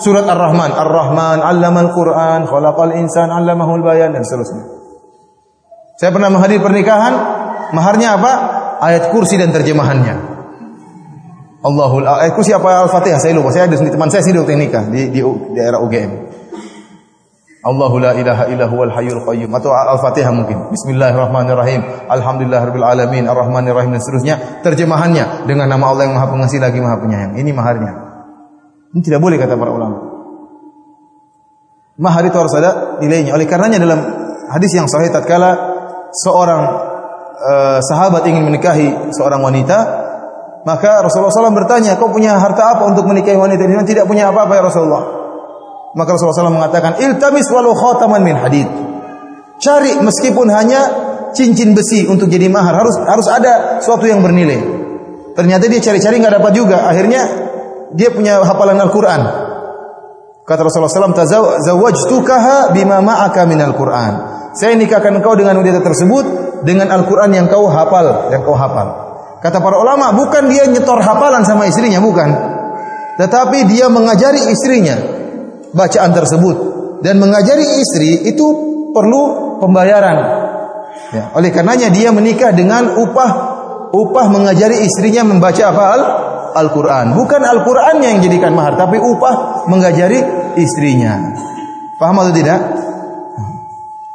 Surat Ar-Rahman, Ar-Rahman al Qur'an, khalaqal insan 'allamahul bayan dan seterusnya. Saya pernah menghadiri pernikahan, maharnya apa? Ayat kursi dan terjemahannya. Allahul ayat kursi apa Al-Fatihah saya lupa. Saya ada teman saya sih waktu nikah di, di daerah UGM. Allahu la ilaha illa huwal hayyul qayyum atau Al-Fatihah mungkin. Bismillahirrahmanirrahim. Alhamdulillahirabbil alamin, Arrahmanir rahim dan seterusnya. Terjemahannya dengan nama Allah yang Maha Pengasih lagi Maha Penyayang. Ini maharnya. Ini tidak boleh kata para ulama. Mahar itu harus ada nilainya. Oleh karenanya dalam hadis yang sahih tatkala seorang uh, sahabat ingin menikahi seorang wanita, maka Rasulullah SAW bertanya, "Kau punya harta apa untuk menikahi wanita ini?" Tidak punya apa-apa ya Rasulullah. Maka Rasulullah SAW mengatakan, iltamis walau khataman min hadid. Cari meskipun hanya cincin besi untuk jadi mahar. Harus harus ada sesuatu yang bernilai. Ternyata dia cari-cari nggak dapat juga. Akhirnya dia punya hafalan Al-Quran. Kata Rasulullah SAW, Zawajtukaha bima ma'aka al Quran. Saya nikahkan engkau dengan wanita tersebut dengan Al-Quran yang kau hafal, yang kau hafal. Kata para ulama, bukan dia nyetor hafalan sama istrinya, bukan. Tetapi dia mengajari istrinya bacaan tersebut dan mengajari istri itu perlu pembayaran. Ya, oleh karenanya dia menikah dengan upah upah mengajari istrinya membaca apa al Al-Qur'an. Bukan Al-Qur'annya yang jadikan mahar, tapi upah mengajari istrinya. Paham atau tidak?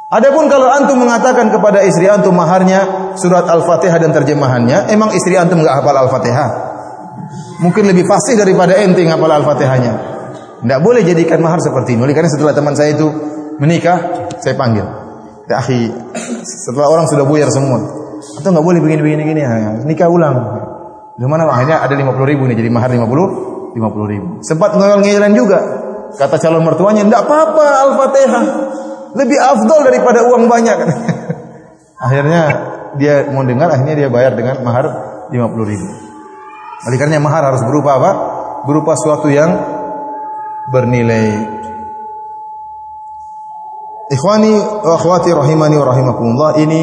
Adapun kalau antum mengatakan kepada istri antum maharnya surat Al-Fatihah dan terjemahannya, emang istri antum enggak hafal Al-Fatihah? Mungkin lebih fasih daripada ente hafal Al-Fatihahnya. Tidak boleh jadikan mahar seperti ini. Oleh karena setelah teman saya itu menikah, saya panggil. Ya setelah orang sudah buyar semua. Atau nggak boleh begini-begini gini ya. Nikah ulang. Gimana akhirnya ada 50 ribu nih jadi mahar 50 50 ribu. Sempat ngeyel juga. Kata calon mertuanya, "Enggak apa-apa Al-Fatihah. Lebih afdol daripada uang banyak." akhirnya dia mau dengar, akhirnya dia bayar dengan mahar 50 ribu. Oleh karena mahar harus berupa apa? Berupa suatu yang bernilai. Ikhwani wa akhwati rahimani wa rahimakumullah ini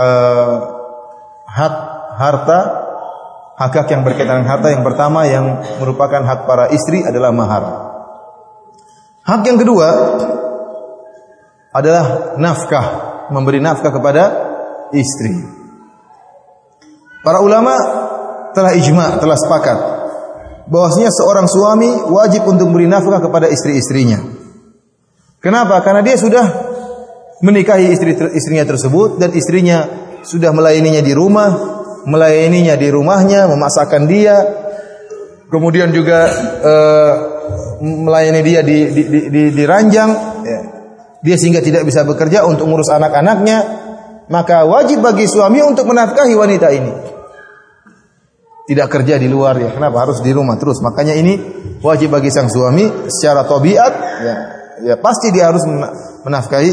uh, hak harta hak-hak yang berkaitan dengan harta yang pertama yang merupakan hak para istri adalah mahar. Hak yang kedua adalah nafkah, memberi nafkah kepada istri. Para ulama telah ijma, telah sepakat bahwasanya seorang suami wajib untuk beri nafkah kepada istri-istrinya. Kenapa? Karena dia sudah menikahi istri istrinya tersebut dan istrinya sudah melayaninya di rumah, melayaninya di rumahnya, memasakkan dia, kemudian juga uh, melayani dia di di, di, di, di ranjang, ya. dia sehingga tidak bisa bekerja untuk ngurus anak-anaknya, maka wajib bagi suami untuk menafkahi wanita ini. Tidak kerja di luar ya, kenapa harus di rumah terus? Makanya ini wajib bagi sang suami secara tabiat ya, ya pasti dia harus menafkahi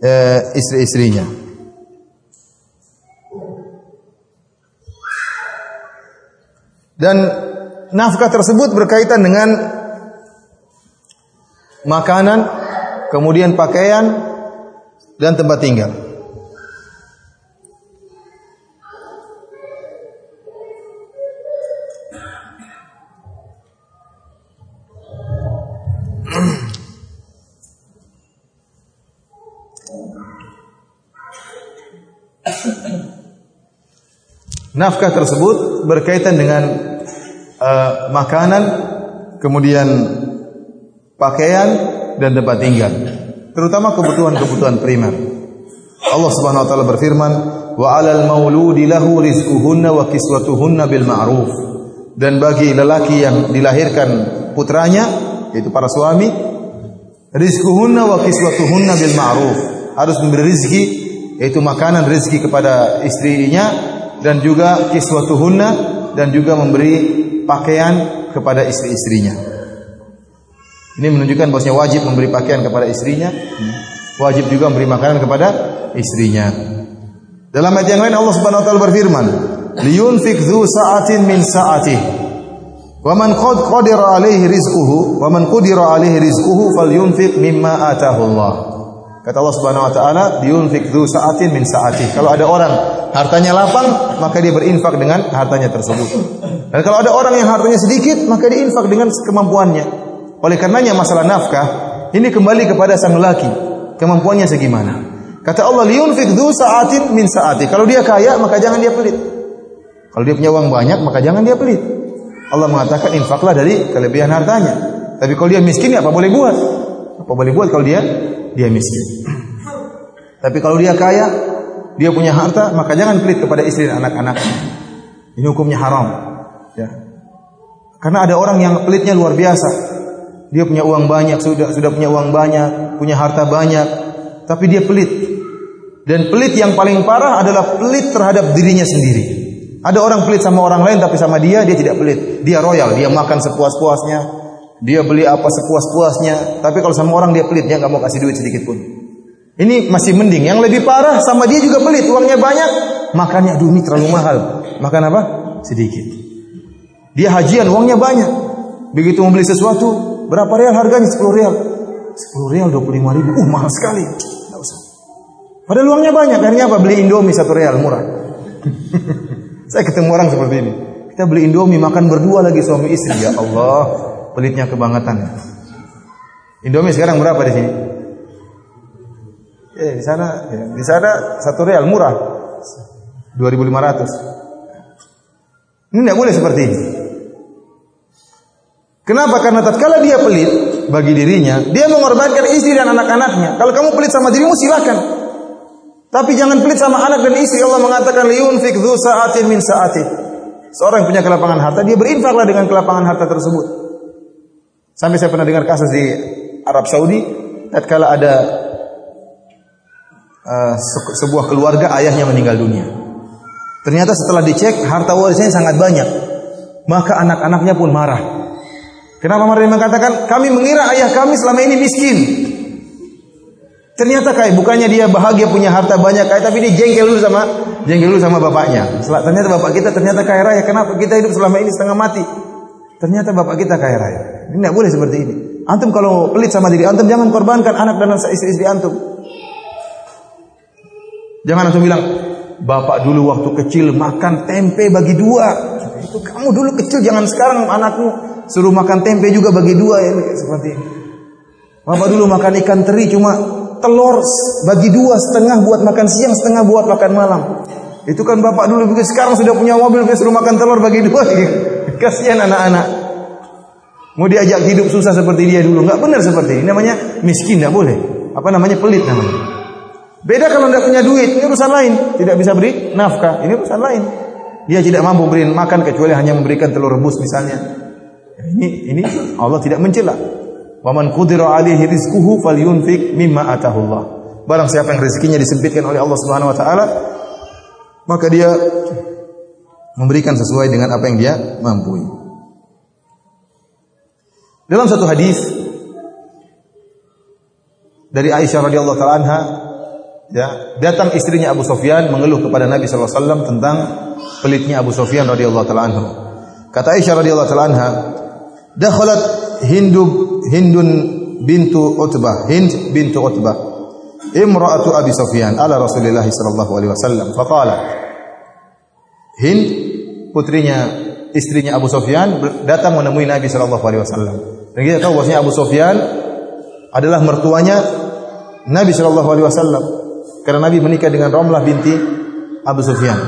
eh, istri-istrinya. Dan nafkah tersebut berkaitan dengan makanan, kemudian pakaian dan tempat tinggal. Nafkah tersebut berkaitan dengan uh, makanan, kemudian pakaian dan tempat tinggal, terutama kebutuhan-kebutuhan primer. Allah Subhanahu wa taala berfirman, "Wa 'alal mauludi lahu rizquhunna wa kiswatuhunna bil ma'ruf." Dan bagi lelaki yang dilahirkan putranya, yaitu para suami, rizquhunna wa kiswatuhunna bil ma'ruf. Harus memberi rizki yaitu makanan rizki kepada istrinya dan juga kiswatuhunna dan juga memberi pakaian kepada istri-istrinya. Ini menunjukkan bahwasanya wajib memberi pakaian kepada istrinya, wajib juga memberi makanan kepada istrinya. Dalam ayat yang lain Allah Subhanahu wa taala berfirman, "Liyunfik dzu sa'atin min sa'atihi wa man qad qadira alaihi rizquhu wa man qadira alaihi rizquhu falyunfik mimma atahu Allah." Kata Allah Subhanahu wa taala, "Liyunfik dzu sa'atin min sa'atihi." Kalau ada orang hartanya lapang, maka dia berinfak dengan hartanya tersebut. Dan kalau ada orang yang hartanya sedikit, maka dia infak dengan kemampuannya. Oleh karenanya masalah nafkah ini kembali kepada sang lelaki, kemampuannya segimana. Kata Allah, "Liyunfik dzu sa'atin min sa'ati." Kalau dia kaya, maka jangan dia pelit. Kalau dia punya uang banyak, maka jangan dia pelit. Allah mengatakan infaklah dari kelebihan hartanya. Tapi kalau dia miskin, apa boleh buat? Apa boleh buat kalau dia dia miskin. Tapi kalau dia kaya, dia punya harta, maka jangan pelit kepada istri dan anak-anaknya. Ini hukumnya haram. Ya. Karena ada orang yang pelitnya luar biasa. Dia punya uang banyak, sudah sudah punya uang banyak, punya harta banyak, tapi dia pelit. Dan pelit yang paling parah adalah pelit terhadap dirinya sendiri. Ada orang pelit sama orang lain tapi sama dia dia tidak pelit. Dia royal, dia makan sepuas-puasnya, dia beli apa sepuas-puasnya, tapi kalau sama orang dia pelit, dia nggak mau kasih duit sedikit pun. Ini masih mending. Yang lebih parah sama dia juga pelit, uangnya banyak, makannya aduh ini terlalu mahal. Makan apa? Sedikit. Dia hajian, uangnya banyak. Begitu membeli sesuatu, berapa real harganya? 10 real. 10 real 25 ribu. Uh, mahal sekali. Tidak usah. Padahal uangnya banyak. Akhirnya apa? Beli Indomie satu real, murah. Saya ketemu orang seperti ini. Kita beli Indomie, makan berdua lagi suami istri. Ya Allah pelitnya kebangetan. Indomie sekarang berapa di sini? Eh, di sana, ya, di sana satu real murah, 2.500. Ini tidak boleh seperti ini. Kenapa? Karena tatkala dia pelit bagi dirinya, dia mengorbankan istri dan anak-anaknya. Kalau kamu pelit sama dirimu silakan. Tapi jangan pelit sama anak dan istri. Allah mengatakan liyunfik dzu sa'atin min sa'ati. Seorang yang punya kelapangan harta, dia berinfaklah dengan kelapangan harta tersebut. Sampai saya pernah dengar kasus di Arab Saudi, tatkala ada uh, sebuah keluarga ayahnya meninggal dunia. Ternyata setelah dicek harta warisnya sangat banyak. Maka anak-anaknya pun marah. Kenapa mereka mengatakan kami mengira ayah kami selama ini miskin. Ternyata kayak bukannya dia bahagia punya harta banyak kayak tapi dia jengkel dulu sama jengkel dulu sama bapaknya. Ternyata bapak kita ternyata kaya raya. Kenapa kita hidup selama ini setengah mati? Ternyata bapak kita kaya raya. Ini tidak boleh seperti ini. Antum kalau pelit sama diri antum jangan korbankan anak dan istri-istri antum. Jangan antum bilang, bapak dulu waktu kecil makan tempe bagi dua. Itu kamu dulu kecil jangan sekarang anakmu suruh makan tempe juga bagi dua ya seperti ini. Bapak dulu makan ikan teri cuma telur bagi dua setengah buat makan siang setengah buat makan malam. Itu kan bapak dulu begitu sekarang sudah punya mobil suruh makan telur bagi dua. Kasihan anak-anak. Mau diajak hidup susah seperti dia dulu, nggak benar seperti ini. Namanya miskin, nggak boleh. Apa namanya pelit namanya. Beda kalau tidak punya duit, ini urusan lain. Tidak bisa beri nafkah, ini urusan lain. Dia tidak mampu beri makan kecuali hanya memberikan telur rebus misalnya. Ini ini Allah tidak mencela. Waman qudira alaihi rizquhu falyunfik mimma atahullah. Barang siapa yang rezekinya disempitkan oleh Allah Subhanahu wa taala, maka dia memberikan sesuai dengan apa yang dia mampu. Dalam satu hadis dari Aisyah radhiyallahu taala anha ya, datang istrinya Abu Sufyan mengeluh kepada Nabi sallallahu alaihi wasallam tentang pelitnya Abu Sufyan radhiyallahu taala anhu. Kata Aisyah radhiyallahu taala anha, "Dakhalat Hindu Hindun bintu Utbah, Hind bintu Utbah, imra'atu Abi Sufyan ala Rasulillah sallallahu alaihi wasallam." Faqala Hind putrinya istrinya Abu Sufyan datang menemui Nabi sallallahu alaihi wasallam. Dan kita tahu bahwasanya Abu Sufyan adalah mertuanya Nabi sallallahu alaihi wasallam. Karena Nabi menikah dengan Ramlah binti Abu Sufyan,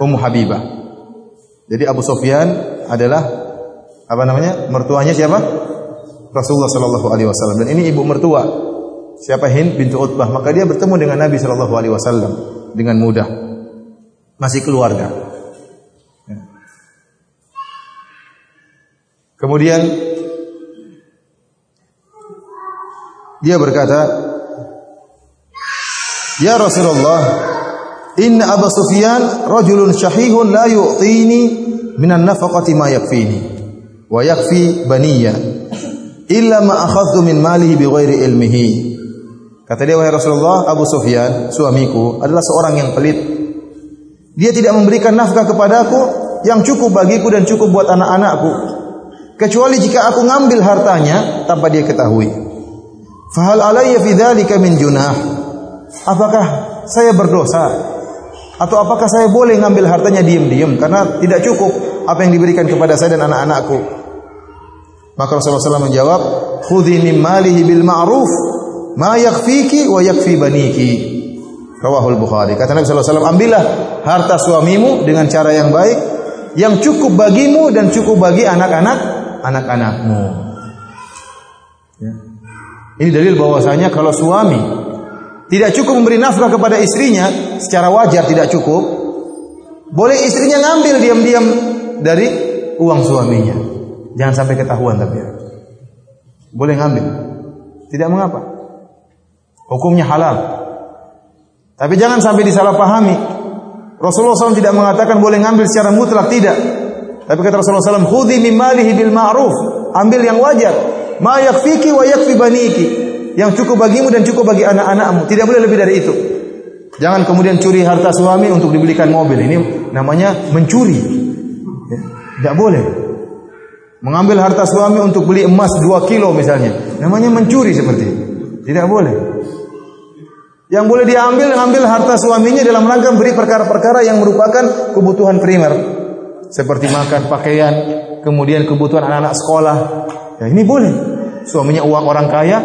Ummu Habibah. Jadi Abu Sufyan adalah apa namanya? Mertuanya siapa? Rasulullah sallallahu alaihi wasallam. Dan ini ibu mertua. Siapa Hind bintu Utbah? Maka dia bertemu dengan Nabi sallallahu alaihi wasallam dengan mudah. Masih keluarga. Kemudian dia berkata, "Ya Rasulullah, inna Abu Sufyan rajulun syahihun la yu'tini minan nafaqati ma yakfini wa yakfi baniya." illa ma akhadtu min malihi bighairi ilmihi. Kata dia wahai Rasulullah, Abu Sufyan, suamiku adalah seorang yang pelit. Dia tidak memberikan nafkah kepadaku yang cukup bagiku dan cukup buat anak-anakku. Kecuali jika aku ngambil hartanya tanpa dia ketahui. Fahal alayya fi dzalika min junah? Apakah saya berdosa? Atau apakah saya boleh ngambil hartanya diam-diam karena tidak cukup apa yang diberikan kepada saya dan anak-anakku? Maka Rasulullah SAW menjawab, "Khudhi min malihi bil ma'ruf ma yakfiki wa yakfi baniki." Rawahul Bukhari. Kata Nabi SAW, ambillah harta suamimu dengan cara yang baik, yang cukup bagimu dan cukup bagi anak-anak anak-anakmu. Ya. Ini dalil bahwasanya kalau suami tidak cukup memberi nafkah kepada istrinya secara wajar tidak cukup, boleh istrinya ngambil diam-diam dari uang suaminya. Jangan sampai ketahuan tapi ya. Boleh ngambil. Tidak mengapa. Hukumnya halal. Tapi jangan sampai disalahpahami. Rasulullah SAW tidak mengatakan boleh ngambil secara mutlak tidak. Tapi kata Rasulullah SAW, "Khudhi min malihi bil ma'ruf." Ambil yang wajar. Ma yakfiki wa yakfi baniki. Yang cukup bagimu dan cukup bagi anak-anakmu. Tidak boleh lebih dari itu. Jangan kemudian curi harta suami untuk dibelikan mobil. Ini namanya mencuri. Ya, tidak boleh. Mengambil harta suami untuk beli emas 2 kilo misalnya. Namanya mencuri seperti itu. Tidak boleh. Yang boleh diambil, mengambil harta suaminya dalam rangka beri perkara-perkara yang merupakan kebutuhan primer. Seperti makan, pakaian, kemudian kebutuhan anak-anak sekolah. Ya ini boleh. Suaminya uang orang kaya,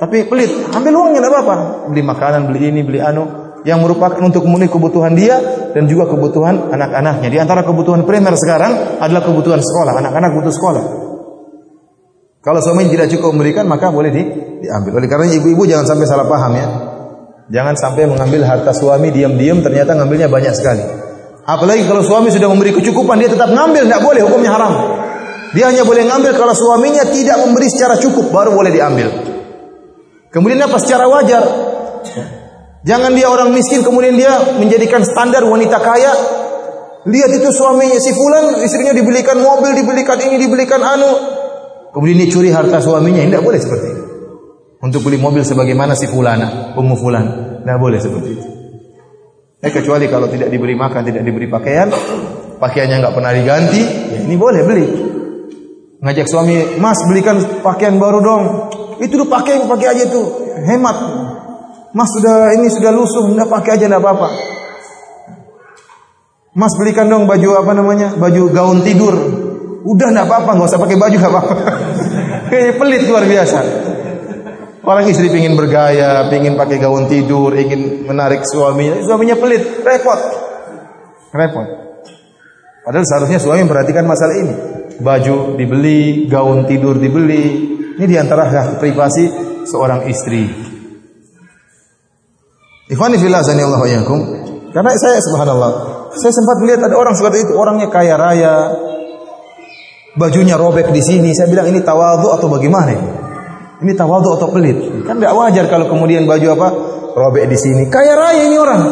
tapi pelit. Ambil uangnya tidak apa-apa. Beli makanan, beli ini, beli anu yang merupakan untuk memenuhi kebutuhan dia dan juga kebutuhan anak-anaknya. Di antara kebutuhan primer sekarang adalah kebutuhan sekolah. Anak-anak butuh sekolah. Kalau suami tidak cukup memberikan maka boleh di, diambil. Oleh karena ibu-ibu jangan sampai salah paham ya. Jangan sampai mengambil harta suami diam-diam ternyata ngambilnya banyak sekali. Apalagi kalau suami sudah memberi kecukupan dia tetap ngambil tidak boleh hukumnya haram. Dia hanya boleh ngambil kalau suaminya tidak memberi secara cukup baru boleh diambil. Kemudian apa secara wajar? Jangan dia orang miskin kemudian dia menjadikan standar wanita kaya. Lihat itu suaminya si fulan, istrinya dibelikan mobil, dibelikan ini, dibelikan anu. Kemudian dia curi harta suaminya, tidak boleh seperti itu. Untuk beli mobil sebagaimana si fulana, ummu fulan, tidak boleh seperti itu. Eh kecuali kalau tidak diberi makan, tidak diberi pakaian, pakaiannya nggak pernah diganti, ya ini boleh beli. Ngajak suami, Mas belikan pakaian baru dong. Itu tuh pakai, pakai aja tuh, hemat. Mas sudah ini sudah lusuh, enggak pakai aja enggak apa-apa. Mas belikan dong baju apa namanya? Baju gaun tidur. Udah enggak apa-apa, enggak usah pakai baju enggak apa-apa. Pelit luar biasa. Orang istri pingin bergaya, pingin pakai gaun tidur, ingin menarik suaminya, suaminya pelit, repot. Repot. Padahal seharusnya suami memperhatikan masalah ini. baju dibeli, gaun tidur dibeli. Ini di antara hak privasi seorang istri. Ikhwani fillah Allah yakum. Karena saya subhanallah, saya sempat melihat ada orang seperti itu, orangnya kaya raya, bajunya robek di sini. Saya bilang ini tawadhu atau bagaimana ini? Ini tawadhu atau pelit? Kan tidak wajar kalau kemudian baju apa robek di sini. Kaya raya ini orang.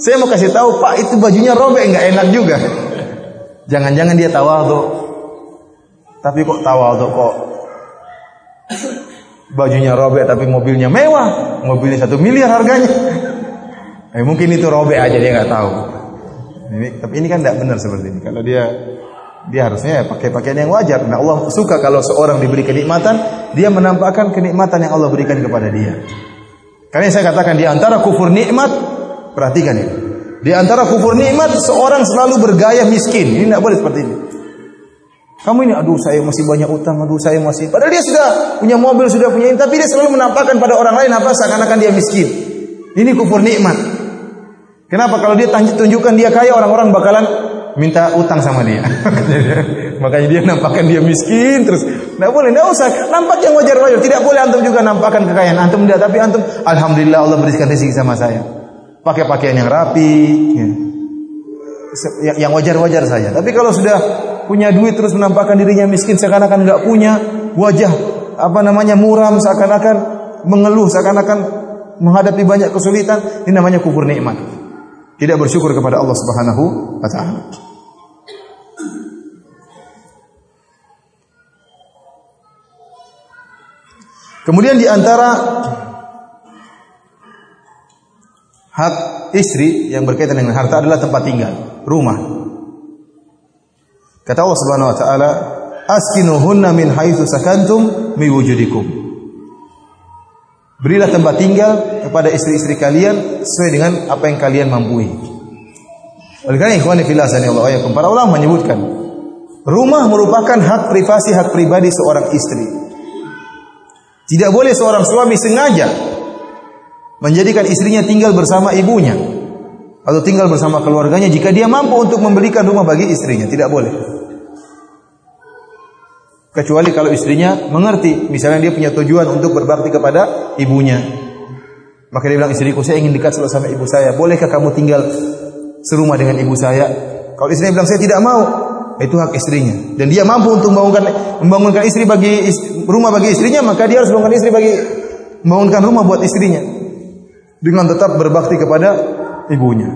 Saya mau kasih tahu Pak itu bajunya robek nggak enak juga. Jangan-jangan dia tawadhu. Tapi kok tawadhu kok bajunya robek tapi mobilnya mewah, mobilnya satu miliar harganya. Eh, mungkin itu robek aja dia nggak tahu. Ini, tapi ini kan tidak benar seperti ini. Kalau dia dia harusnya pakai pakaian yang wajar. Nah Allah suka kalau seorang diberi kenikmatan, dia menampakkan kenikmatan yang Allah berikan kepada dia. Karena saya katakan di antara kufur nikmat, perhatikan ya. Di antara kufur nikmat, seorang selalu bergaya miskin. Ini tidak boleh seperti ini. Kamu ini, aduh saya masih banyak utang, aduh saya masih. Padahal dia sudah punya mobil, sudah punya ini, tapi dia selalu menampakkan pada orang lain apa seakan-akan dia miskin. Ini kufur nikmat. Kenapa? Kalau dia tunjukkan dia kaya, orang-orang bakalan minta utang sama dia. Makanya dia nampakkan dia miskin terus. Tidak boleh, tidak usah. Nampak yang wajar-wajar. Tidak boleh antum juga nampakkan kekayaan antum tidak. Tapi antum, alhamdulillah Allah berikan rezeki sama saya. Pakai pakaian yang rapi, ya. yang wajar-wajar saja. Tapi kalau sudah punya duit terus menampakkan dirinya miskin, seakan-akan nggak punya wajah apa namanya muram, seakan-akan mengeluh, seakan-akan menghadapi banyak kesulitan, ini namanya kufur nikmat. Tidak bersyukur kepada Allah Subhanahu wa taala. Kemudian di antara hak istri yang berkaitan dengan harta adalah tempat tinggal, rumah. Kata Allah Subhanahu wa taala, "Askinuhunna min haitsu sakantum mi wujudikum." Berilah tempat tinggal kepada istri-istri kalian sesuai dengan apa yang kalian mampu. Oleh karena ikhwani fillah Allah para ulama menyebutkan rumah merupakan hak privasi hak pribadi seorang istri. Tidak boleh seorang suami sengaja menjadikan istrinya tinggal bersama ibunya atau tinggal bersama keluarganya jika dia mampu untuk membelikan rumah bagi istrinya. Tidak boleh. Kecuali kalau istrinya mengerti, misalnya dia punya tujuan untuk berbakti kepada ibunya. Maka dia bilang istriku saya ingin dekat selalu sama ibu saya. Bolehkah kamu tinggal serumah dengan ibu saya? Kalau istrinya bilang saya tidak mau, itu hak istrinya. Dan dia mampu untuk membangunkan membangunkan istri bagi istri, rumah bagi istrinya, maka dia harus membangunkan istri bagi membangunkan rumah buat istrinya dengan tetap berbakti kepada ibunya.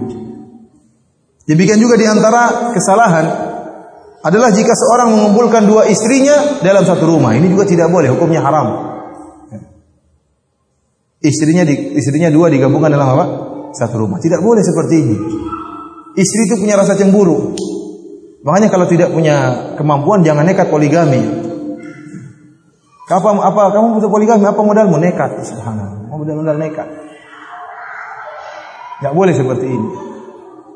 Demikian juga di antara kesalahan adalah jika seorang mengumpulkan dua istrinya dalam satu rumah. Ini juga tidak boleh, hukumnya haram. Istrinya di, istrinya dua digabungkan dalam apa? Satu rumah. Tidak boleh seperti ini. Istri itu punya rasa cemburu. Makanya kalau tidak punya kemampuan jangan nekat poligami. Apa apa kamu butuh poligami? Apa modalmu nekat? Subhanallah. Modal-modal nekat. Enggak boleh seperti ini.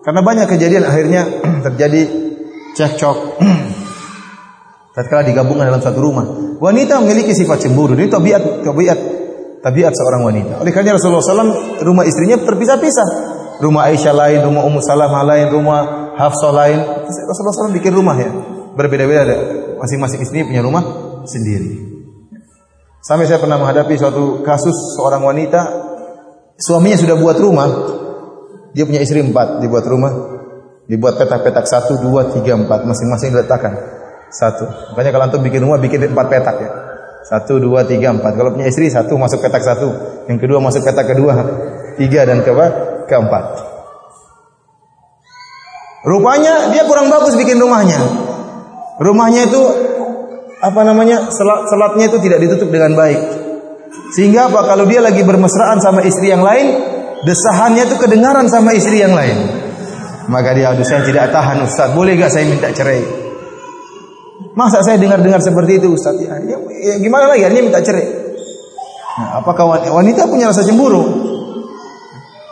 Karena banyak kejadian akhirnya terjadi cekcok. Tatkala digabungkan dalam satu rumah. Wanita memiliki sifat cemburu. Ini tabiat tabiat tabiat seorang wanita. Oleh karena Rasulullah SAW rumah istrinya terpisah-pisah. Rumah Aisyah lain, rumah Ummu Salamah lain, rumah Hafsah lain. Rasulullah SAW bikin rumah ya. Berbeda-beda ada. Masing-masing istri punya rumah sendiri. Sampai saya pernah menghadapi suatu kasus seorang wanita. Suaminya sudah buat rumah. Dia punya istri empat. Dibuat rumah. Dibuat petak-petak satu, dua, tiga, empat. Masing-masing diletakkan. Satu. Makanya kalau antum bikin rumah, bikin empat petak ya. Satu, dua, tiga, empat. Kalau punya istri, satu masuk petak satu. Yang kedua masuk petak kedua. Tiga dan ke keempat. Rupanya dia kurang bagus bikin rumahnya. Rumahnya itu apa namanya? Selat, selatnya itu tidak ditutup dengan baik. Sehingga apa? Kalau dia lagi bermesraan sama istri yang lain, desahannya itu kedengaran sama istri yang lain. Maka dia, aduh saya tidak tahan Ustaz, boleh gak saya minta cerai? Masa saya dengar-dengar seperti itu Ustaz? Ya, ya, ya gimana lagi? Akhirnya minta cerai. Nah, apakah wanita punya rasa cemburu?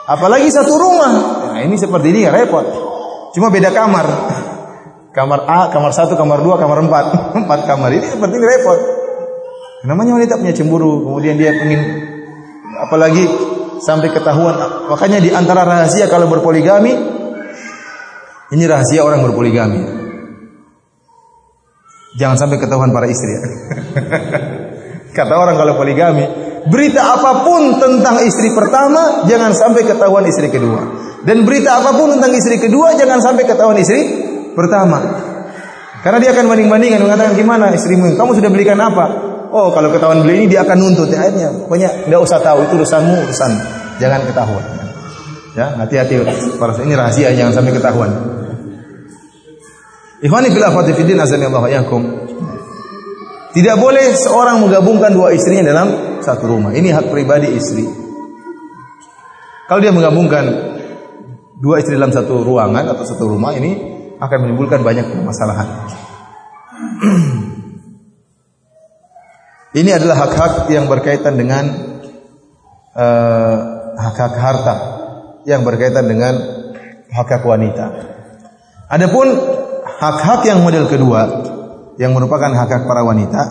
Apalagi satu rumah. Nah, ini seperti ini ya repot. Cuma beda kamar. Kamar A, kamar satu, kamar dua, kamar empat. Empat kamar. Ini seperti ini repot. Namanya wanita punya cemburu. Kemudian dia ingin apalagi sampai ketahuan. Makanya di antara rahasia kalau berpoligami ini rahasia orang berpoligami. Jangan sampai ketahuan para istri ya. Kata orang kalau poligami, berita apa pun tentang istri pertama jangan sampai ketahuan istri kedua. Dan berita apa pun tentang istri kedua jangan sampai ketahuan istri pertama. Karena dia akan banding-bandingkan mengatakan gimana istrimu, kamu sudah belikan apa? Oh, kalau ketahuan beli ini dia akan nuntut ya, akhirnya. Pokoknya tidak usah tahu itu urusanmu, urusan. Jangan ketahuan. Ya, hati-hati para ini rahasia jangan sampai ketahuan. Ikhwani fil akhwati fiddin azanillahu yakum. Tidak boleh seorang menggabungkan dua istrinya dalam satu rumah. Ini hak pribadi istri. Kalau dia menggabungkan dua istri dalam satu ruangan atau satu rumah ini akan menimbulkan banyak permasalahan. ini adalah hak-hak yang berkaitan dengan uh, hak-hak harta yang berkaitan dengan hak-hak wanita. Adapun hak-hak yang model kedua yang merupakan hak-hak para wanita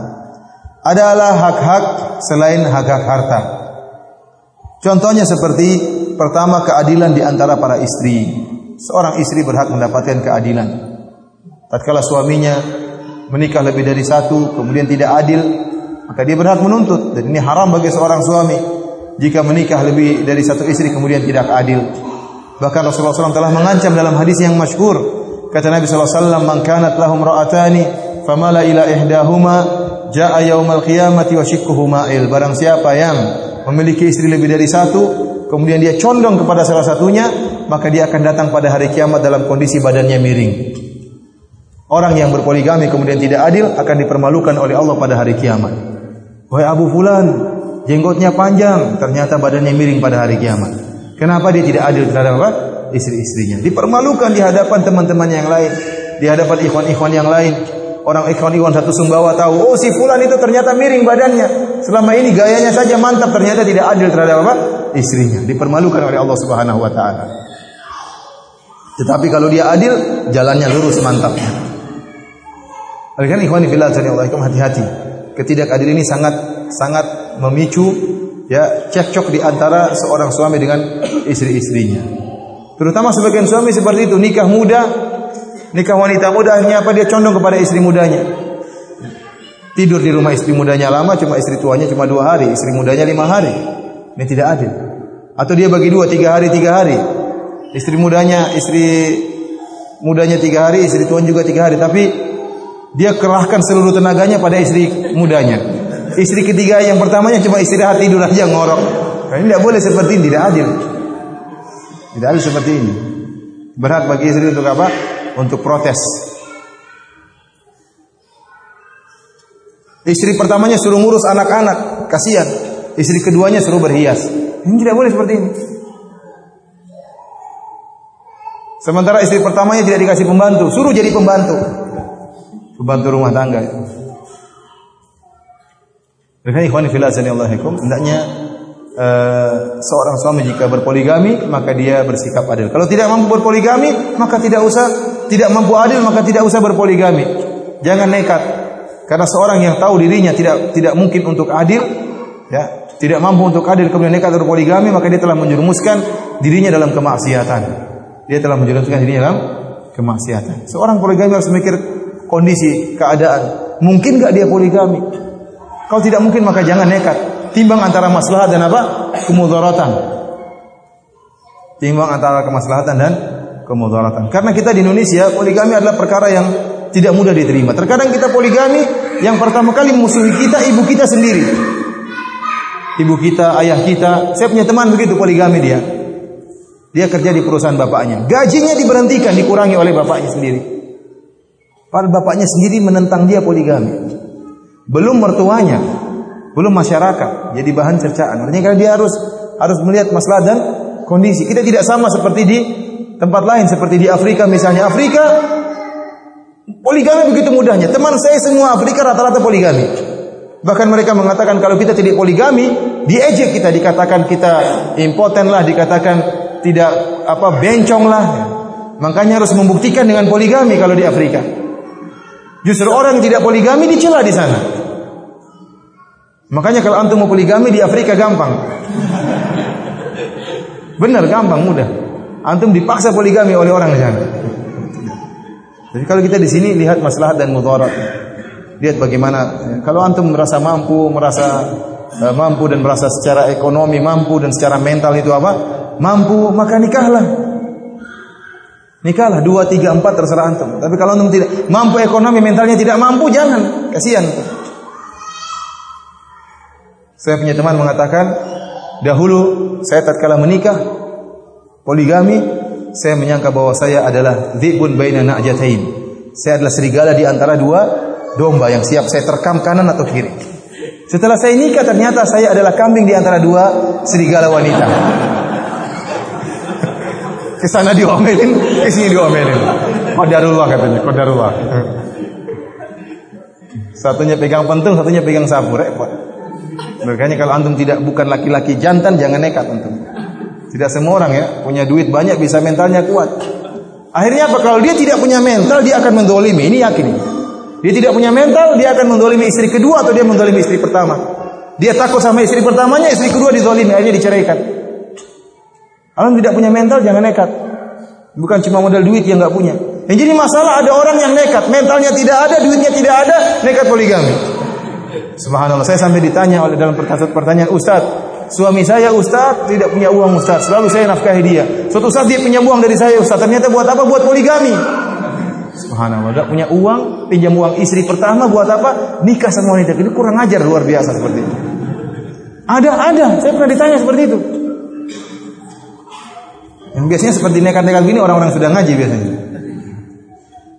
adalah hak-hak selain hak-hak harta. Contohnya seperti pertama keadilan di antara para istri. Seorang istri berhak mendapatkan keadilan. Tatkala suaminya menikah lebih dari satu kemudian tidak adil, maka dia berhak menuntut dan ini haram bagi seorang suami jika menikah lebih dari satu istri kemudian tidak adil. Bahkan Rasulullah SAW telah mengancam dalam hadis yang masyhur kata Nabi SAW, "Man kanat lahum ra'atani famala ila ihdahuma jaa yaumal qiyamati wa shikkuhu ma'il. Barang siapa yang memiliki istri lebih dari satu, kemudian dia condong kepada salah satunya, maka dia akan datang pada hari kiamat dalam kondisi badannya miring. Orang yang berpoligami kemudian tidak adil akan dipermalukan oleh Allah pada hari kiamat. Wahai Abu Fulan, jenggotnya panjang, ternyata badannya miring pada hari kiamat. Kenapa dia tidak adil terhadap apa? Istri-istrinya. Dipermalukan di hadapan teman-teman yang lain, di hadapan ikhwan-ikhwan yang lain orang ikhwan-ikhwan satu Sumbawa tahu, oh si fulan itu ternyata miring badannya. Selama ini gayanya saja mantap, ternyata tidak adil terhadap apa? Istrinya. Dipermalukan oleh Allah Subhanahu wa taala. Tetapi kalau dia adil, jalannya lurus mantap. Oleh karena ikhwan fillah hati-hati. Ketidakadil ini sangat sangat memicu ya cekcok di antara seorang suami dengan istri-istrinya. Terutama sebagian suami seperti itu nikah muda Nikah wanita muda akhirnya apa? Dia condong kepada istri mudanya. Tidur di rumah istri mudanya lama, cuma istri tuanya cuma dua hari, istri mudanya lima hari. Ini tidak adil. Atau dia bagi dua, tiga hari, tiga hari. Istri mudanya, istri mudanya tiga hari, istri tuan juga tiga hari. Tapi dia kerahkan seluruh tenaganya pada istri mudanya. Istri ketiga yang pertamanya cuma istirahat tidur aja ngorok. Nah, ini tidak boleh seperti ini, tidak adil. Tidak adil seperti ini. Berat bagi istri untuk apa? untuk protes. Istri pertamanya suruh ngurus anak-anak, kasihan. Istri keduanya suruh berhias. Ini tidak boleh seperti ini. Sementara istri pertamanya tidak dikasih pembantu, suruh jadi pembantu. Pembantu rumah tangga. Karena ikhwan fillah hendaknya Uh, seorang suami jika berpoligami maka dia bersikap adil. Kalau tidak mampu berpoligami maka tidak usah tidak mampu adil maka tidak usah berpoligami. Jangan nekat. Karena seorang yang tahu dirinya tidak tidak mungkin untuk adil ya, tidak mampu untuk adil kemudian nekat berpoligami maka dia telah menjerumuskan dirinya dalam kemaksiatan. Dia telah menjerumuskan dirinya dalam kemaksiatan. Seorang poligami harus memikir kondisi, keadaan. Mungkin gak dia poligami? Kalau tidak mungkin maka jangan nekat timbang antara maslahat dan apa? kemudaratan. Timbang antara kemaslahatan dan kemudaratan. Karena kita di Indonesia poligami adalah perkara yang tidak mudah diterima. Terkadang kita poligami yang pertama kali musuhi kita ibu kita sendiri. Ibu kita, ayah kita. Saya punya teman begitu poligami dia. Dia kerja di perusahaan bapaknya. Gajinya diberhentikan, dikurangi oleh bapaknya sendiri. Padahal bapaknya sendiri menentang dia poligami. Belum mertuanya, belum masyarakat jadi bahan cercaan. Artinya karena dia harus harus melihat masalah dan kondisi. Kita tidak sama seperti di tempat lain seperti di Afrika misalnya. Afrika poligami begitu mudahnya. Teman saya semua Afrika rata-rata poligami. Bahkan mereka mengatakan kalau kita tidak poligami, diejek kita, dikatakan kita impoten lah, dikatakan tidak apa bencong lah. Makanya harus membuktikan dengan poligami kalau di Afrika. Justru orang yang tidak poligami dicela di sana. Makanya kalau antum mau poligami di Afrika gampang. Benar gampang mudah. Antum dipaksa poligami oleh orang di sana. Jadi kalau kita di sini lihat masalah dan mudarat. Lihat bagaimana kalau antum merasa mampu, merasa uh, mampu dan merasa secara ekonomi mampu dan secara mental itu apa? Mampu, maka nikahlah. Nikahlah dua, tiga, empat terserah antum. Tapi kalau antum tidak mampu ekonomi, mentalnya tidak mampu, jangan. Kasihan. Saya punya teman mengatakan, dahulu saya tatkala menikah poligami, saya menyangka bahwa saya adalah dzibun baina na'jatain. Saya adalah serigala di antara dua domba yang siap saya terkam kanan atau kiri. Setelah saya nikah ternyata saya adalah kambing di antara dua serigala wanita. Ke sana diomelin, ke sini diomelin. Qadarullah katanya, qadarullah. Satunya pegang pentung, satunya pegang sapu, repot. Makanya kalau antum tidak bukan laki-laki jantan jangan nekat antum. Tidak semua orang ya punya duit banyak bisa mentalnya kuat. Akhirnya apa? Kalau dia tidak punya mental dia akan mendolimi. Ini yakin. Dia tidak punya mental, dia akan mendolimi istri kedua atau dia mendolimi istri pertama. Dia takut sama istri pertamanya, istri kedua dizolimi, akhirnya diceraikan. Kalau tidak punya mental, jangan nekat. Bukan cuma modal duit yang nggak punya. Yang jadi masalah ada orang yang nekat, mentalnya tidak ada, duitnya tidak ada, nekat poligami. Subhanallah, saya sampai ditanya oleh dalam pertanyaan Ustaz, suami saya Ustaz tidak punya uang Ustaz, selalu saya nafkahi dia. Suatu saat dia punya uang dari saya Ustaz, ternyata buat apa? Buat poligami. Subhanallah, tidak punya uang, pinjam uang istri pertama buat apa? Nikah sama wanita. Ini kurang ajar luar biasa seperti itu. Ada, ada. Saya pernah ditanya seperti itu. Yang biasanya seperti nekat-nekat gini orang-orang sudah ngaji biasanya.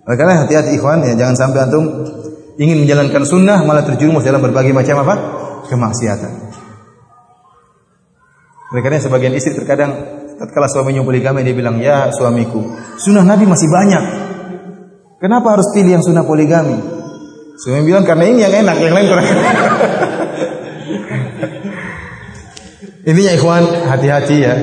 Karena hati-hati ikhwan ya, jangan sampai antum ingin menjalankan sunnah malah terjerumus dalam berbagai macam apa? kemaksiatan. Oleh karena sebagian istri terkadang tatkala suaminya poligami dia bilang, "Ya suamiku, sunnah Nabi masih banyak. Kenapa harus pilih yang sunnah poligami? Suami bilang karena ini yang enak, yang lain kurang. Intinya ikhwan, hati-hati ya.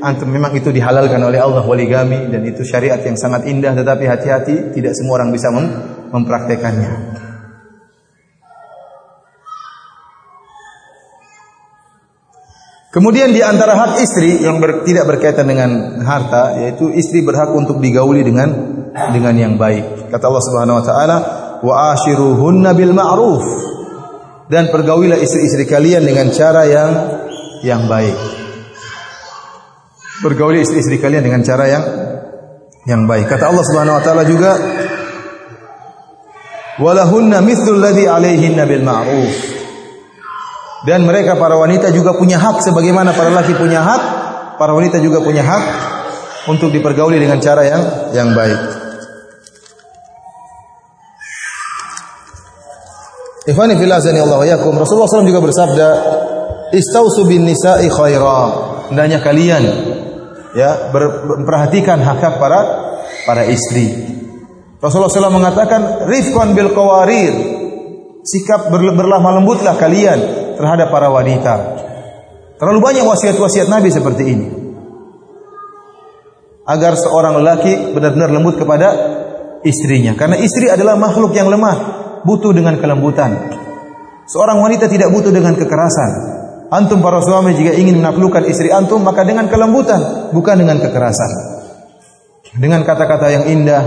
Antum memang itu dihalalkan oleh Allah poligami dan itu syariat yang sangat indah tetapi hati-hati tidak semua orang bisa mem mempraktekannya. Kemudian di antara hak istri yang ber, tidak berkaitan dengan harta yaitu istri berhak untuk digauli dengan dengan yang baik. Kata Allah Subhanahu wa taala, "Wa ashiruhunna bil ma'ruf." Dan pergaulilah istri-istri kalian dengan cara yang yang baik. Pergauli istri-istri kalian dengan cara yang yang baik. Kata Allah Subhanahu wa taala juga, "Walahunna mithlul ladzi 'alaihinna bil ma'ruf." Dan mereka para wanita juga punya hak sebagaimana para laki punya hak, para wanita juga punya hak untuk dipergauli dengan cara yang yang baik. Ikhwani fillah Allah yakum. Rasulullah SAW juga bersabda, "Istausu bin nisa'i khaira." Hendaknya kalian ya memperhatikan hak-hak para para istri. Rasulullah SAW mengatakan, "Rifqan bil qawarir." Sikap berlemah lembutlah kalian terhadap para wanita. Terlalu banyak wasiat-wasiat Nabi seperti ini. Agar seorang lelaki benar-benar lembut kepada istrinya. Karena istri adalah makhluk yang lemah, butuh dengan kelembutan. Seorang wanita tidak butuh dengan kekerasan. Antum para suami jika ingin menaklukkan istri antum maka dengan kelembutan, bukan dengan kekerasan. Dengan kata-kata yang indah,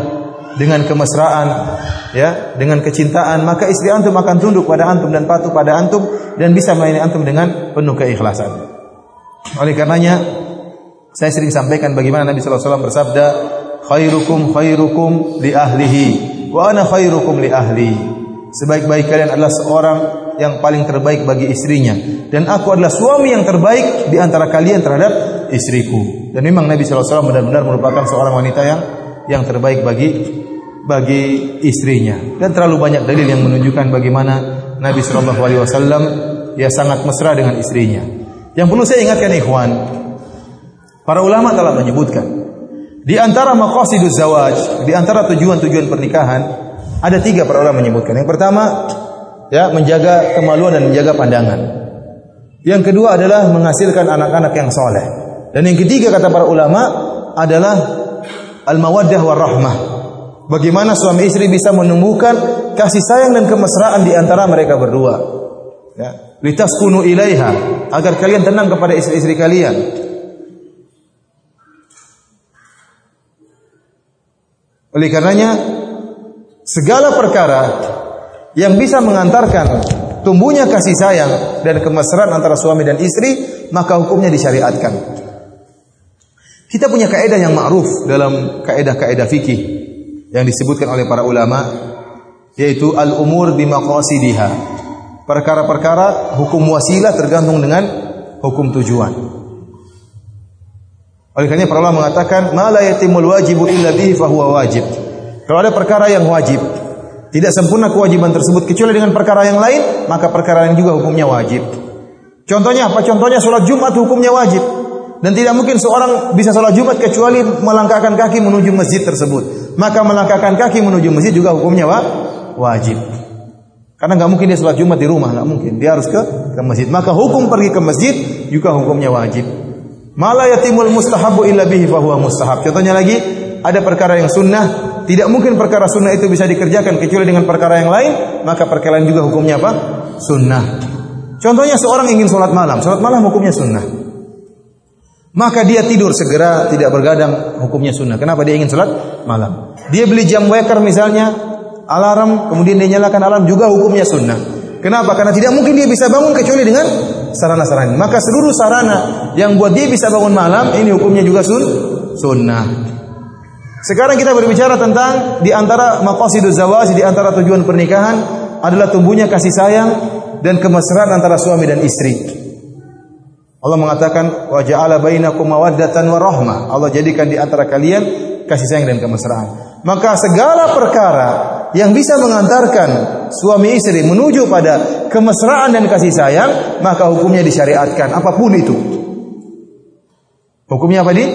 dengan kemesraan, ya, dengan kecintaan, maka istri antum akan tunduk pada antum dan patuh pada antum dan bisa melayani antum dengan penuh keikhlasan. Oleh karenanya, saya sering sampaikan bagaimana Nabi sallallahu alaihi wasallam bersabda, "Khairukum khairukum li ahlihi wa ana khairukum li ahli." Sebaik-baik kalian adalah seorang yang paling terbaik bagi istrinya dan aku adalah suami yang terbaik di antara kalian terhadap istriku. Dan memang Nabi sallallahu alaihi wasallam benar-benar merupakan seorang wanita yang yang terbaik bagi bagi istrinya dan terlalu banyak dalil yang menunjukkan bagaimana Nabi Shallallahu Alaihi Wasallam ya sangat mesra dengan istrinya. Yang perlu saya ingatkan ikhwan, para ulama telah menyebutkan di antara maqasiduz zawaj, di antara tujuan-tujuan pernikahan ada tiga para ulama menyebutkan. Yang pertama ya menjaga kemaluan dan menjaga pandangan. Yang kedua adalah menghasilkan anak-anak yang soleh. Dan yang ketiga kata para ulama adalah al-mawaddah warahmah Bagaimana suami istri bisa menumbuhkan kasih sayang dan kemesraan di antara mereka berdua. Ya, litaskunu ilaiha agar kalian tenang kepada istri-istri kalian. Oleh karenanya segala perkara yang bisa mengantarkan tumbuhnya kasih sayang dan kemesraan antara suami dan istri, maka hukumnya disyariatkan. Kita punya kaidah yang ma'ruf dalam kaidah-kaidah fikih yang disebutkan oleh para ulama yaitu al-umur bimaqasidiha. Perkara-perkara hukum wasilah tergantung dengan hukum tujuan. Oleh karena para ulama mengatakan ma la yatimul wajibu illa bihi fahuwa wajib. Kalau ada perkara yang wajib, tidak sempurna kewajiban tersebut kecuali dengan perkara yang lain, maka perkara yang juga hukumnya wajib. Contohnya apa? Contohnya sholat Jumat hukumnya wajib. Dan tidak mungkin seorang bisa sholat Jumat kecuali melangkahkan kaki menuju masjid tersebut. Maka melangkahkan kaki menuju masjid juga hukumnya wa? wajib. Karena nggak mungkin dia sholat Jumat di rumah, nggak mungkin. Dia harus ke, ke masjid. Maka hukum pergi ke masjid juga hukumnya wajib. Mala yatimul mustahabu illa bihi fahuwa mustahab. Contohnya lagi, ada perkara yang sunnah tidak mungkin perkara sunnah itu bisa dikerjakan kecuali dengan perkara yang lain, maka perkara lain juga hukumnya apa? Sunnah. Contohnya seorang ingin sholat malam, sholat malam hukumnya sunnah. Maka dia tidur segera, tidak bergadang, hukumnya sunnah. Kenapa dia ingin sholat malam? Dia beli jam waker misalnya, alarm, kemudian dia nyalakan alarm juga hukumnya sunnah. Kenapa? Karena tidak mungkin dia bisa bangun kecuali dengan sarana-sarana. Maka seluruh sarana yang buat dia bisa bangun malam, ini hukumnya juga sun sunnah. Sekarang kita berbicara tentang di antara maqasiduz zawaj, di antara tujuan pernikahan adalah tumbuhnya kasih sayang dan kemesraan antara suami dan istri. Allah mengatakan wa ja'ala bainakum mawaddatan wa rahmah. Allah jadikan di antara kalian kasih sayang dan kemesraan. Maka segala perkara yang bisa mengantarkan suami istri menuju pada kemesraan dan kasih sayang, maka hukumnya disyariatkan apa pun itu. Hukumnya apa di?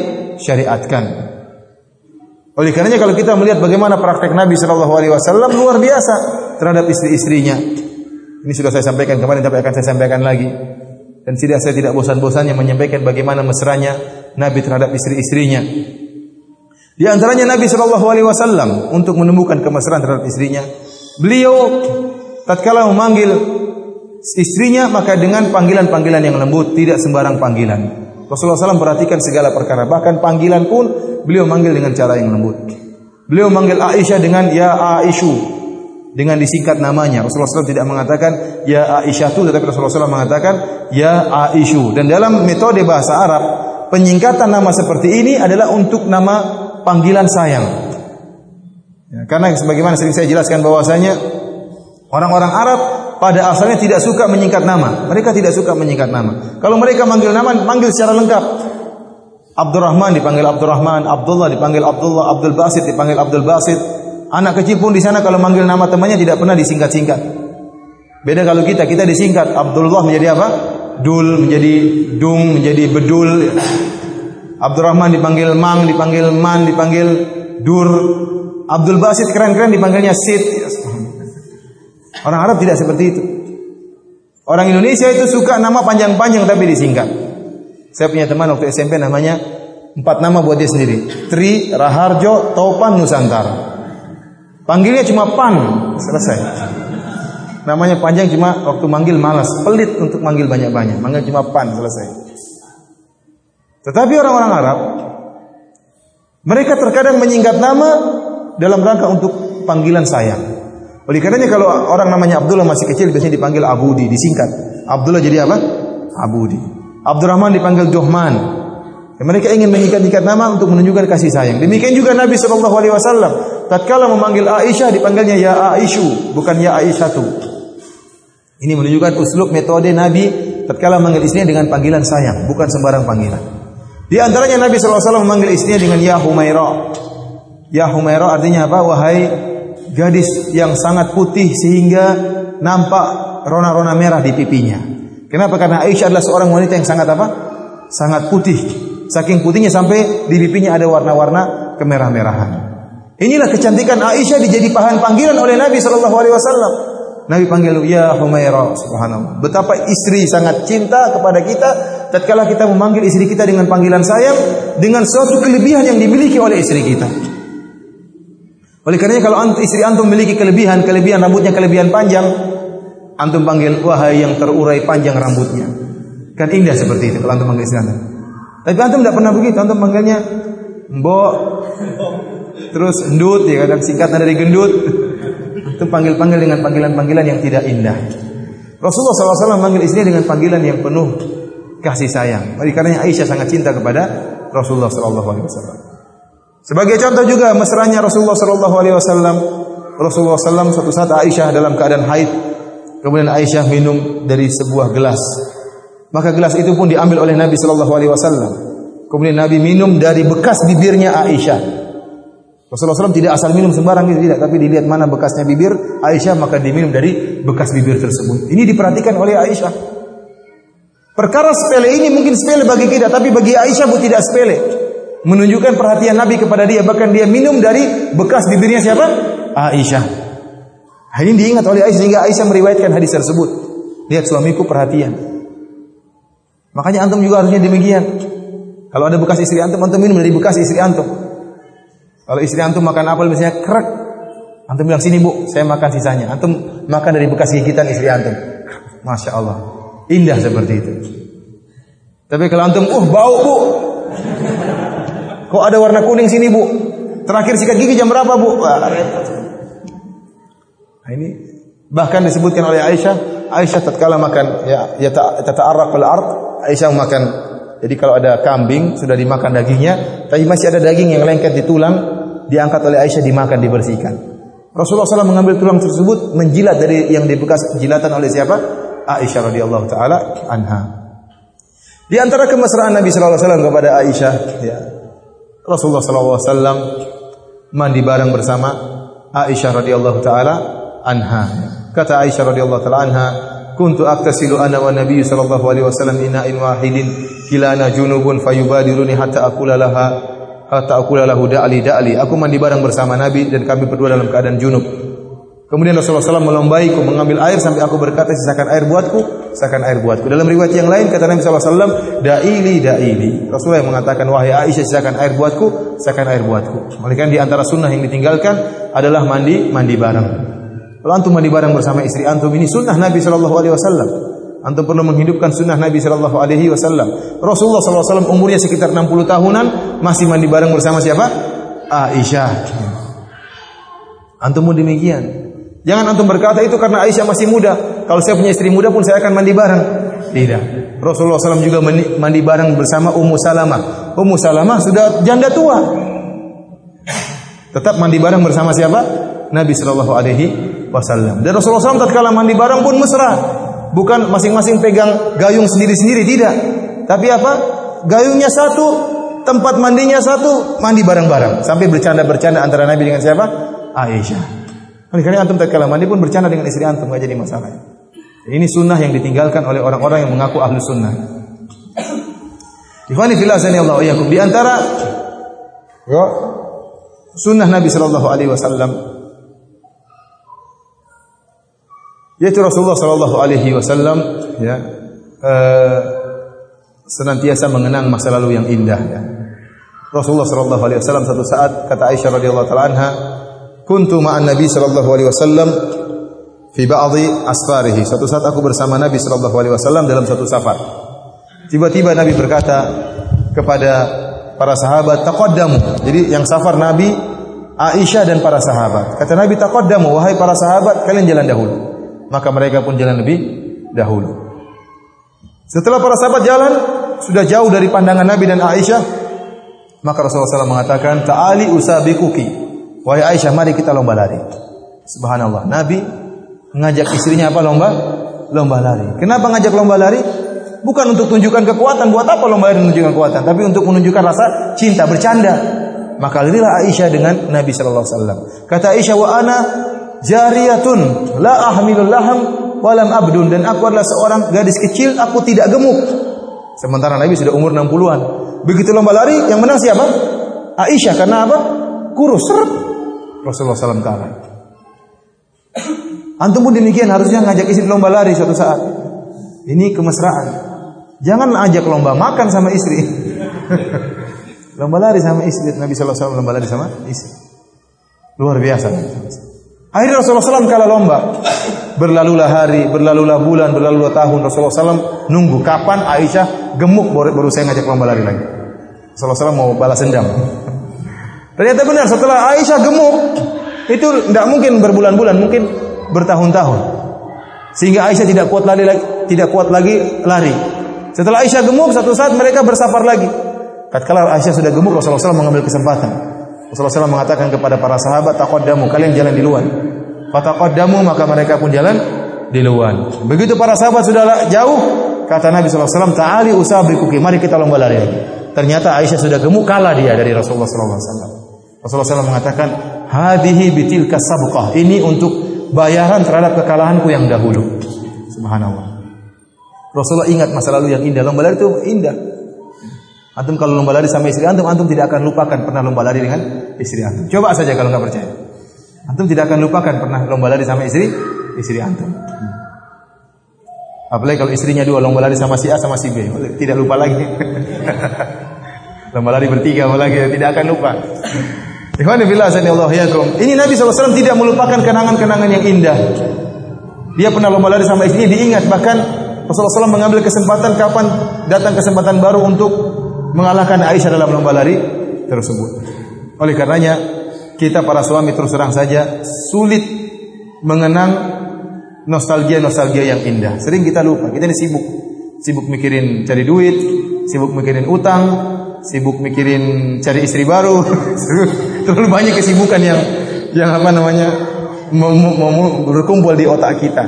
Syariatkan. Oleh karenanya kalau kita melihat bagaimana praktek Nabi Shallallahu Alaihi Wasallam luar biasa terhadap istri-istrinya. Ini sudah saya sampaikan kemarin tapi akan saya sampaikan lagi. Dan tidak saya tidak bosan-bosannya menyampaikan bagaimana mesranya Nabi terhadap istri-istrinya. Di antaranya Nabi Shallallahu Alaihi Wasallam untuk menemukan kemesraan terhadap istrinya. Beliau tatkala memanggil istrinya maka dengan panggilan-panggilan yang lembut, tidak sembarang panggilan. Rasulullah SAW perhatikan segala perkara. Bahkan panggilan pun beliau manggil dengan cara yang lembut. Beliau manggil Aisyah dengan Ya Aisyu. Dengan disingkat namanya. Rasulullah SAW tidak mengatakan Ya Aisyah itu. Tetapi Rasulullah SAW mengatakan Ya Aisyu. Dan dalam metode bahasa Arab. Penyingkatan nama seperti ini adalah untuk nama panggilan sayang. Ya, karena sebagaimana sering saya jelaskan bahwasanya orang-orang Arab pada asalnya tidak suka menyingkat nama. Mereka tidak suka menyingkat nama. Kalau mereka manggil nama, manggil secara lengkap. Abdurrahman dipanggil Abdurrahman, Abdullah dipanggil Abdullah, Abdul Basit dipanggil Abdul Basit. Anak kecil pun di sana kalau manggil nama temannya tidak pernah disingkat-singkat. Beda kalau kita, kita disingkat. Abdullah menjadi apa? Dul menjadi dung, menjadi bedul. Abdurrahman dipanggil Mang, dipanggil Man, dipanggil Dur. Abdul Basit keren-keren dipanggilnya Sid. Orang Arab tidak seperti itu. Orang Indonesia itu suka nama panjang-panjang tapi disingkat. Saya punya teman waktu SMP namanya empat nama buat dia sendiri. Tri, Raharjo, Topan, Nusantara. Panggilnya cuma Pan, selesai. Namanya panjang cuma waktu manggil malas, pelit untuk manggil banyak-banyak. Manggil cuma Pan, selesai. Tetapi orang-orang Arab mereka terkadang menyingkat nama dalam rangka untuk panggilan sayang. Oleh karenanya kalau orang namanya Abdullah masih kecil biasanya dipanggil Abudi, disingkat. Abdullah jadi apa? Abudi. Abdurrahman dipanggil Johman. Mereka ingin mengikat-ikat nama untuk menunjukkan kasih sayang. Demikian juga Nabi Shallallahu Alaihi Wasallam. Tatkala memanggil Aisyah dipanggilnya ya Aisyu, bukan ya Aisyatu. Ini menunjukkan uslub metode Nabi tatkala memanggil istrinya dengan panggilan sayang, bukan sembarang panggilan. Di antaranya Nabi Shallallahu Alaihi Wasallam memanggil istrinya dengan ya Humaira. Ya Humaira artinya apa? Wahai gadis yang sangat putih sehingga nampak rona-rona merah di pipinya. Kenapa? Karena Aisyah adalah seorang wanita yang sangat apa? Sangat putih. Saking putihnya sampai di pipinya ada warna-warna kemerah-merahan. Inilah kecantikan Aisyah dijadi bahan panggilan oleh Nabi Shallallahu Alaihi Wasallam. Nabi panggil ya Humaira subhanallah. Betapa istri sangat cinta kepada kita tatkala kita memanggil istri kita dengan panggilan sayang dengan suatu kelebihan yang dimiliki oleh istri kita. Oleh karenanya kalau istri antum memiliki kelebihan, kelebihan rambutnya kelebihan panjang, antum panggil wahai yang terurai panjang rambutnya. Kan indah seperti itu kalau antum panggil istri antum. Tapi antum tidak pernah begitu, antum panggilnya mbok, terus endut ya kadang singkatan dari gendut. Itu panggil-panggil dengan panggilan-panggilan yang tidak indah. Rasulullah SAW manggil istrinya dengan panggilan yang penuh kasih sayang. Oleh karena Aisyah sangat cinta kepada Rasulullah SAW. Sebagai contoh juga mesranya Rasulullah SAW. Rasulullah SAW suatu saat Aisyah dalam keadaan haid. Kemudian Aisyah minum dari sebuah gelas. Maka gelas itu pun diambil oleh Nabi Shallallahu Alaihi Wasallam. Kemudian Nabi minum dari bekas bibirnya Aisyah. Rasulullah SAW tidak asal minum sembarang itu tidak, tapi dilihat mana bekasnya bibir Aisyah maka diminum dari bekas bibir tersebut. Ini diperhatikan oleh Aisyah. Perkara sepele ini mungkin sepele bagi kita, tapi bagi Aisyah bu tidak sepele. Menunjukkan perhatian Nabi kepada dia, bahkan dia minum dari bekas bibirnya siapa? Aisyah. Hal ini diingat oleh Aisyah sehingga Aisyah meriwayatkan hadis tersebut. Lihat suamiku perhatian. Makanya antum juga harusnya demikian. Kalau ada bekas istri antum, antum minum dari bekas istri antum. Kalau istri antum makan apel misalnya krek, antum bilang sini bu, saya makan sisanya. Antum makan dari bekas gigitan istri antum. Masya Allah, indah seperti itu. Tapi kalau antum, uh bau bu, kok ada warna kuning sini bu? Terakhir sikat gigi jam berapa bu? Nah, ini bahkan disebutkan oleh Aisyah, Aisyah tatkala makan ya ya tata'arraq al ard, Aisyah makan jadi kalau ada kambing sudah dimakan dagingnya, tapi masih ada daging yang lengket di tulang, diangkat oleh Aisyah dimakan dibersihkan. Rasulullah SAW mengambil tulang tersebut menjilat dari yang dibekas jilatan oleh siapa? Aisyah radhiyallahu taala anha. Di antara kemesraan Nabi sallallahu alaihi wasallam kepada Aisyah, ya. Rasulullah wasallam mandi bareng bersama Aisyah radhiyallahu taala anha. Kata Aisyah radhiyallahu taala anha, "Kuntu aktasilu ana wa Nabi sallallahu alaihi wasallam ina'in wahidin kilana junubun fayubadiruni hatta aqula laha ta'kula lahu da'li da'li. Aku mandi bareng bersama Nabi dan kami berdua dalam keadaan junub. Kemudian Rasulullah SAW melombaiku mengambil air sampai aku berkata sisakan air buatku, sisakan air buatku. Dalam riwayat yang lain kata Nabi SAW, da'ili da'ili. Rasulullah yang mengatakan wahai Aisyah sisakan air buatku, sisakan air buatku. Karena di antara sunnah yang ditinggalkan adalah mandi mandi bareng. Kalau antum mandi bareng bersama istri antum ini sunnah Nabi Shallallahu Alaihi Wasallam. Antum perlu menghidupkan sunnah Nabi Shallallahu Alaihi Wasallam. Rasulullah Wasallam umurnya sekitar 60 tahunan masih mandi bareng bersama siapa? Aisyah. Antum demikian. Jangan antum berkata itu karena Aisyah masih muda. Kalau saya punya istri muda pun saya akan mandi bareng. Tidak. Rasulullah SAW juga mandi bareng bersama Ummu Salamah. Ummu Salamah sudah janda tua. Tetap mandi bareng bersama siapa? Nabi Shallallahu Alaihi Wasallam. Dan Rasulullah SAW tatkala mandi bareng pun mesra. Bukan masing-masing pegang gayung sendiri-sendiri, tidak. Tapi apa? Gayungnya satu, tempat mandinya satu, mandi bareng-bareng. Sampai bercanda-bercanda antara Nabi dengan siapa? Aisyah. Oleh karena antum tatkala mandi pun bercanda dengan istri antum, enggak jadi masalah. Ini sunnah yang ditinggalkan oleh orang-orang yang mengaku ahlu sunnah. Ikhwani fillah Allah Di antara ya, sunnah Nabi Shallallahu Alaihi Wasallam Yaitu Rasulullah sallallahu alaihi wasallam ya uh, senantiasa mengenang masa lalu yang indah ya. Rasulullah sallallahu alaihi wasallam satu saat kata Aisyah radhiyallahu taala anha, "Kuntu ma'an Nabi sallallahu alaihi wasallam fi ba'dhi asfarihi." Satu saat aku bersama Nabi sallallahu alaihi wasallam dalam satu safar. Tiba-tiba Nabi berkata kepada para sahabat, "Taqaddamu." Jadi yang safar Nabi Aisyah dan para sahabat. Kata Nabi, "Taqaddamu, wahai para sahabat, kalian jalan dahulu." maka mereka pun jalan lebih dahulu. Setelah para sahabat jalan, sudah jauh dari pandangan Nabi dan Aisyah, maka Rasulullah SAW mengatakan, Ta'ali usabikuki. Wahai Aisyah, mari kita lomba lari. Subhanallah. Nabi mengajak istrinya apa lomba? Lomba lari. Kenapa ngajak lomba lari? Bukan untuk tunjukkan kekuatan. Buat apa lomba lari menunjukkan kekuatan? Tapi untuk menunjukkan rasa cinta, bercanda. Maka larilah Aisyah dengan Nabi Shallallahu Alaihi Wasallam. Kata Aisyah, wa ana jariyatun la ahmilul laham walam abdun dan aku adalah seorang gadis kecil aku tidak gemuk sementara Nabi sudah umur 60-an begitu lomba lari yang menang siapa Aisyah karena apa kurus Rasulullah SAW kalah antum pun demikian harusnya ngajak istri lomba lari suatu saat ini kemesraan jangan ajak lomba makan sama istri lomba lari sama istri Nabi SAW lomba lari sama istri luar biasa Akhirnya Rasulullah SAW kalah lomba. Berlalulah hari, berlalulah bulan, berlalulah tahun. Rasulullah SAW nunggu kapan Aisyah gemuk baru, baru saya ngajak lomba lari lagi. Rasulullah SAW mau balas dendam. Ternyata benar setelah Aisyah gemuk, Itu tidak mungkin berbulan-bulan, mungkin bertahun-tahun. Sehingga Aisyah tidak kuat lagi, tidak kuat lagi lari. Setelah Aisyah gemuk, satu saat mereka bersafar lagi. Tatkala Aisyah sudah gemuk, Rasulullah SAW mengambil kesempatan. Rasulullah SAW mengatakan kepada para sahabat, "Taqaddamu, kalian jalan di luar." Fataqaddamu maka mereka pun jalan di luar. Begitu para sahabat sudah jauh, kata Nabi SAW, "Ta'ali usabrikuki, mari kita lomba lari lagi." Ternyata Aisyah sudah gemuk, kalah dia dari Rasulullah SAW. Rasulullah SAW mengatakan, "Hadihi bitil kasabqah." Ini untuk bayaran terhadap kekalahanku yang dahulu. Subhanallah. Rasulullah ingat masa lalu yang indah. Lomba lari itu indah. Antum kalau lomba lari sama istri antum, antum tidak akan lupakan pernah lomba lari dengan istri antum. Coba saja kalau nggak percaya. Antum tidak akan lupakan pernah lomba lari sama istri istri antum. Apalagi kalau istrinya dua lomba lari sama si A sama si B, tidak lupa lagi. lomba lari bertiga lagi tidak akan lupa. Ikhwan fillah Allah yakum. Ini Nabi SAW tidak melupakan kenangan-kenangan yang indah. Dia pernah lomba lari sama istrinya diingat bahkan Rasulullah SAW mengambil kesempatan kapan datang kesempatan baru untuk mengalahkan Aisyah dalam lomba lari tersebut. Oleh karenanya kita para suami terus terang saja sulit mengenang nostalgia-nostalgia yang indah. Sering kita lupa, kita ini sibuk. Sibuk mikirin cari duit, sibuk mikirin utang, sibuk mikirin cari istri baru. Terlalu banyak kesibukan yang yang apa namanya berkumpul di otak kita.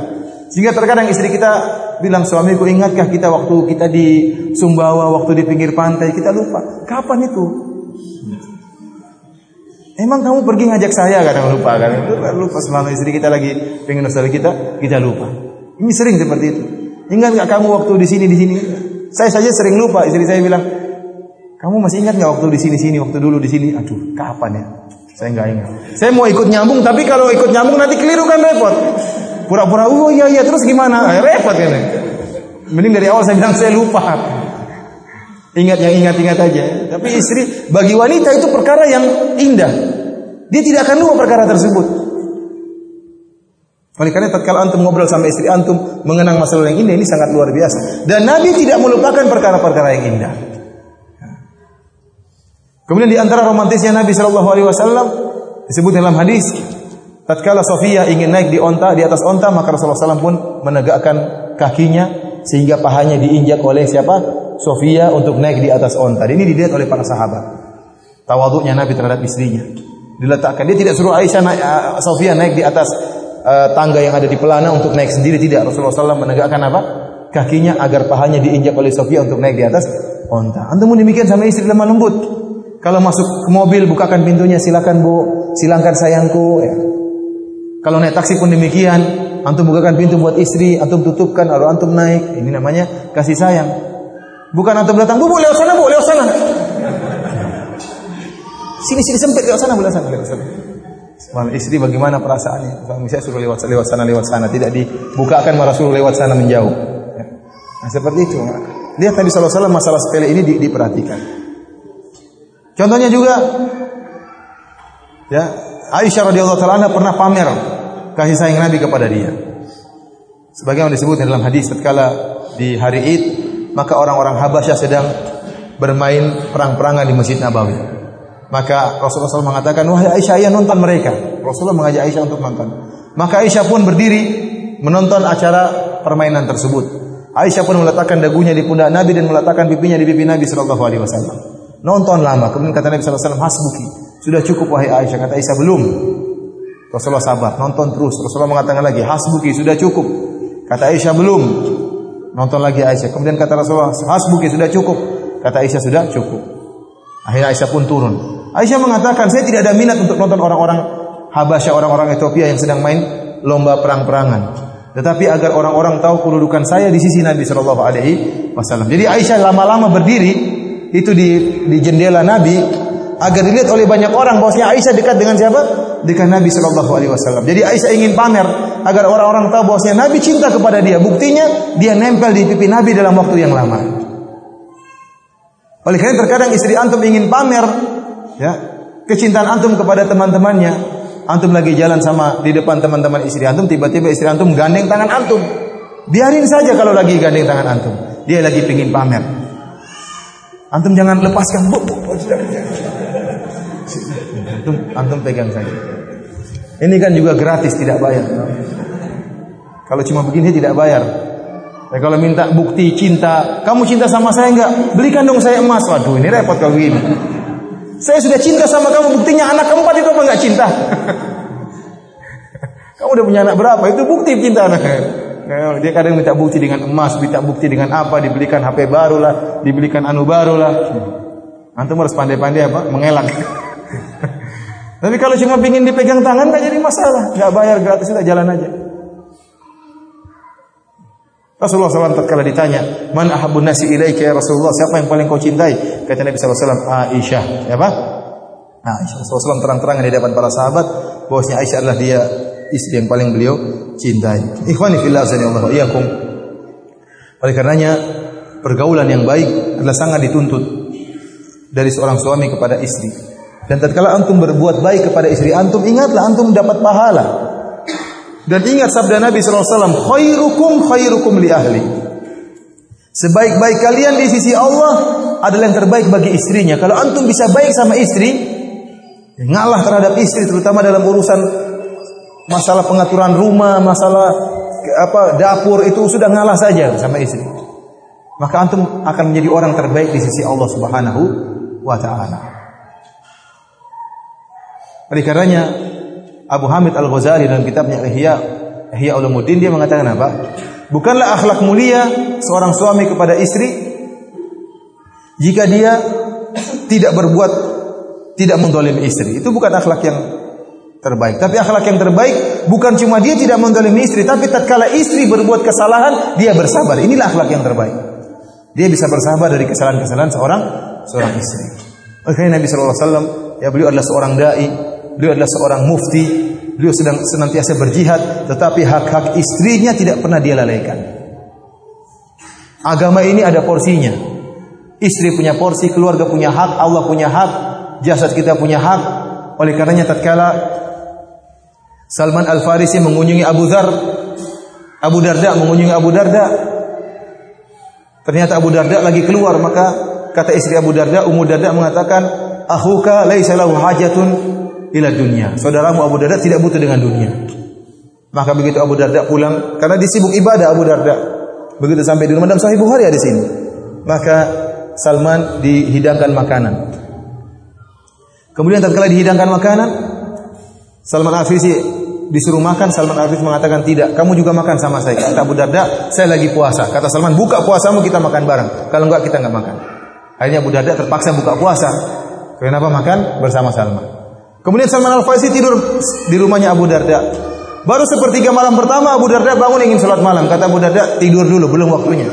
Sehingga terkadang istri kita bilang suamiku ingatkah kita waktu kita di Sumbawa, waktu di pinggir pantai, kita lupa. Kapan itu? Emang kamu pergi ngajak saya kadang lupa kan? Itu lupa selama istri kita lagi pengen nostalgia kita, kita lupa. Ini sering seperti itu. Ingat nggak kamu waktu di sini di sini? Saya saja sering lupa. Istri saya bilang, kamu masih ingat nggak waktu di sini sini, waktu dulu di sini? Aduh, kapan ya? Saya nggak ingat. Saya mau ikut nyambung, tapi kalau ikut nyambung nanti keliru kan repot. Pura-pura, oh iya iya, terus gimana? Eh, repot ini. Mending dari awal saya bilang saya lupa. Ingat yang ingat-ingat aja. Tapi istri, bagi wanita itu perkara yang indah. Dia tidak akan lupa perkara tersebut. Oleh karena tatkala antum ngobrol sama istri antum mengenang masalah yang indah ini sangat luar biasa. Dan Nabi tidak melupakan perkara-perkara yang indah. Kemudian di antara romantisnya Nabi Shallallahu Alaihi Wasallam disebut dalam hadis Tatkala Sofia ingin naik di onta di atas onta maka Rasulullah SAW pun menegakkan kakinya sehingga pahanya diinjak oleh siapa? Sofia untuk naik di atas onta. Ini dilihat oleh para sahabat. Tawaduknya Nabi terhadap istrinya. Diletakkan dia tidak suruh Aisyah naik, uh, Sofia naik di atas uh, tangga yang ada di pelana untuk naik sendiri tidak. Rasulullah SAW menegakkan apa? Kakinya agar pahanya diinjak oleh Sofia untuk naik di atas onta. Antum demikian sama istri lemah lembut. Kalau masuk ke mobil bukakan pintunya silakan Bu, silakan sayangku ya. Kalau naik taksi pun demikian, antum bukakan pintu buat istri, antum tutupkan, lalu antum naik. Ini namanya kasih sayang. Bukan antum datang, bu, bu lewat sana, bu, lewat sana. Sini, sini sempit, lewat sana, bu, lewat sana, lewat sana. Malah istri bagaimana perasaannya? Suami saya suruh lewat, lewat sana, lewat sana. Tidak dibukakan malah suruh lewat sana menjauh. Nah, seperti itu. Lihat Nabi SAW masalah sepele ini di, diperhatikan. Contohnya juga, ya Aisyah radhiyallahu taala pernah pamer kasih sayang Nabi kepada dia. Sebagaimana disebut dalam hadis tatkala di hari Id, maka orang-orang Habasyah sedang bermain perang-perangan di Masjid Nabawi. Maka Rasulullah SAW mengatakan, wahai Aisyah, ayah nonton mereka. Rasulullah mengajak Aisyah untuk nonton. Maka Aisyah pun berdiri menonton acara permainan tersebut. Aisyah pun meletakkan dagunya di pundak Nabi dan meletakkan pipinya di pipi Nabi Shallallahu Alaihi Wasallam. Nonton lama. Kemudian kata Nabi Shallallahu Alaihi Wasallam, hasbuki. Sudah cukup wahai Aisyah. Kata Aisyah belum. Rasulullah sabar, nonton terus. Rasulullah mengatakan lagi, hasbuki sudah cukup. Kata Aisyah belum. Nonton lagi Aisyah. Kemudian kata Rasulullah, hasbuki sudah cukup. Kata Aisyah sudah cukup. Akhirnya Aisyah pun turun. Aisyah mengatakan, saya tidak ada minat untuk nonton orang-orang Habasyah, orang-orang Ethiopia yang sedang main lomba perang-perangan. Tetapi agar orang-orang tahu kedudukan saya di sisi Nabi Shallallahu Alaihi Wasallam. Jadi Aisyah lama-lama berdiri itu di di jendela Nabi agar dilihat oleh banyak orang bahwasanya Aisyah dekat dengan siapa? Dengan Nabi Shallallahu Alaihi Wasallam. Jadi Aisyah ingin pamer agar orang-orang tahu bahwasanya Nabi cinta kepada dia. Buktinya dia nempel di pipi Nabi dalam waktu yang lama. Oleh karena terkadang istri antum ingin pamer, ya kecintaan antum kepada teman-temannya. Antum lagi jalan sama di depan teman-teman istri antum, tiba-tiba istri antum gandeng tangan antum. Biarin saja kalau lagi gandeng tangan antum. Dia lagi pingin pamer. Antum jangan lepaskan. Bu, bu, bu, antum antum pegang saja. Ini kan juga gratis, tidak bayar. Kalau cuma begini tidak bayar. Ya, kalau minta bukti cinta, kamu cinta sama saya enggak? Belikan dong saya emas. Waduh, ini repot kalau begini. Saya sudah cinta sama kamu, buktinya anak keempat itu apa enggak cinta? kamu udah punya anak berapa? Itu bukti cinta anak. Dia kadang minta bukti dengan emas, minta bukti dengan apa, dibelikan HP baru lah, dibelikan anu baru lah. Antum harus pandai-pandai apa? Mengelak. Tapi kalau cuma pingin dipegang tangan nggak jadi masalah, nggak bayar gratis sudah jalan aja. Rasulullah SAW tatkala ditanya, "Man ahabun nasi ilaika ya Rasulullah?" Siapa yang paling kau cintai? Kata Nabi SAW, "Aisyah." Siapa? Aisyah. Rasulullah SAW terang-terangan di depan para sahabat bahwasanya Aisyah adalah dia istri yang paling beliau cintai. Ikhwani fillah Allah iyyakum. Oleh karenanya pergaulan yang baik adalah sangat dituntut dari seorang suami kepada istri. Dan tatkala antum berbuat baik kepada istri antum, ingatlah antum dapat pahala. Dan ingat sabda Nabi SAW, khairukum khairukum li ahli. Sebaik-baik kalian di sisi Allah adalah yang terbaik bagi istrinya. Kalau antum bisa baik sama istri, ngalah terhadap istri terutama dalam urusan masalah pengaturan rumah, masalah apa dapur itu sudah ngalah saja sama istri. Maka antum akan menjadi orang terbaik di sisi Allah Subhanahu wa taala. Oleh karenanya Abu Hamid Al-Ghazali dalam kitabnya Ihya Ihya Ulumuddin dia mengatakan apa? Bukanlah akhlak mulia seorang suami kepada istri jika dia tidak berbuat tidak mendolimi istri. Itu bukan akhlak yang terbaik. Tapi akhlak yang terbaik bukan cuma dia tidak mendolimi istri, tapi tatkala istri berbuat kesalahan, dia bersabar. Inilah akhlak yang terbaik. Dia bisa bersabar dari kesalahan-kesalahan seorang seorang istri. Oleh Nabi sallallahu alaihi wasallam, ya beliau adalah seorang dai, beliau adalah seorang mufti, beliau sedang senantiasa berjihad, tetapi hak-hak istrinya tidak pernah dia lalaikan. Agama ini ada porsinya. Istri punya porsi, keluarga punya hak, Allah punya hak, jasad kita punya hak. Oleh karenanya tatkala Salman Al-Farisi mengunjungi Abu Dhar, Abu Darda mengunjungi Abu Darda. Ternyata Abu Darda lagi keluar, maka kata istri Abu Darda, Ummu Darda mengatakan, "Akhuka laisa hajatun ila dunia. Saudaramu Abu Darda tidak butuh dengan dunia. Maka begitu Abu Darda pulang karena disibuk ibadah Abu Darda. Begitu sampai di rumah dalam Sahih Bukhari ada di sini. Maka Salman dihidangkan makanan. Kemudian tatkala dihidangkan makanan, Salman Al-Farisi disuruh makan, Salman Al-Farisi mengatakan tidak, kamu juga makan sama saya. Kata Abu Darda, saya lagi puasa. Kata Salman, buka puasamu kita makan bareng. Kalau enggak kita enggak makan. Akhirnya Abu Darda terpaksa buka puasa. Kenapa makan bersama Salman? Kemudian Salman Al-Farisi tidur di rumahnya Abu Darda. Baru sepertiga malam pertama Abu Darda bangun ingin sholat malam. Kata Abu Darda, tidur dulu, belum waktunya.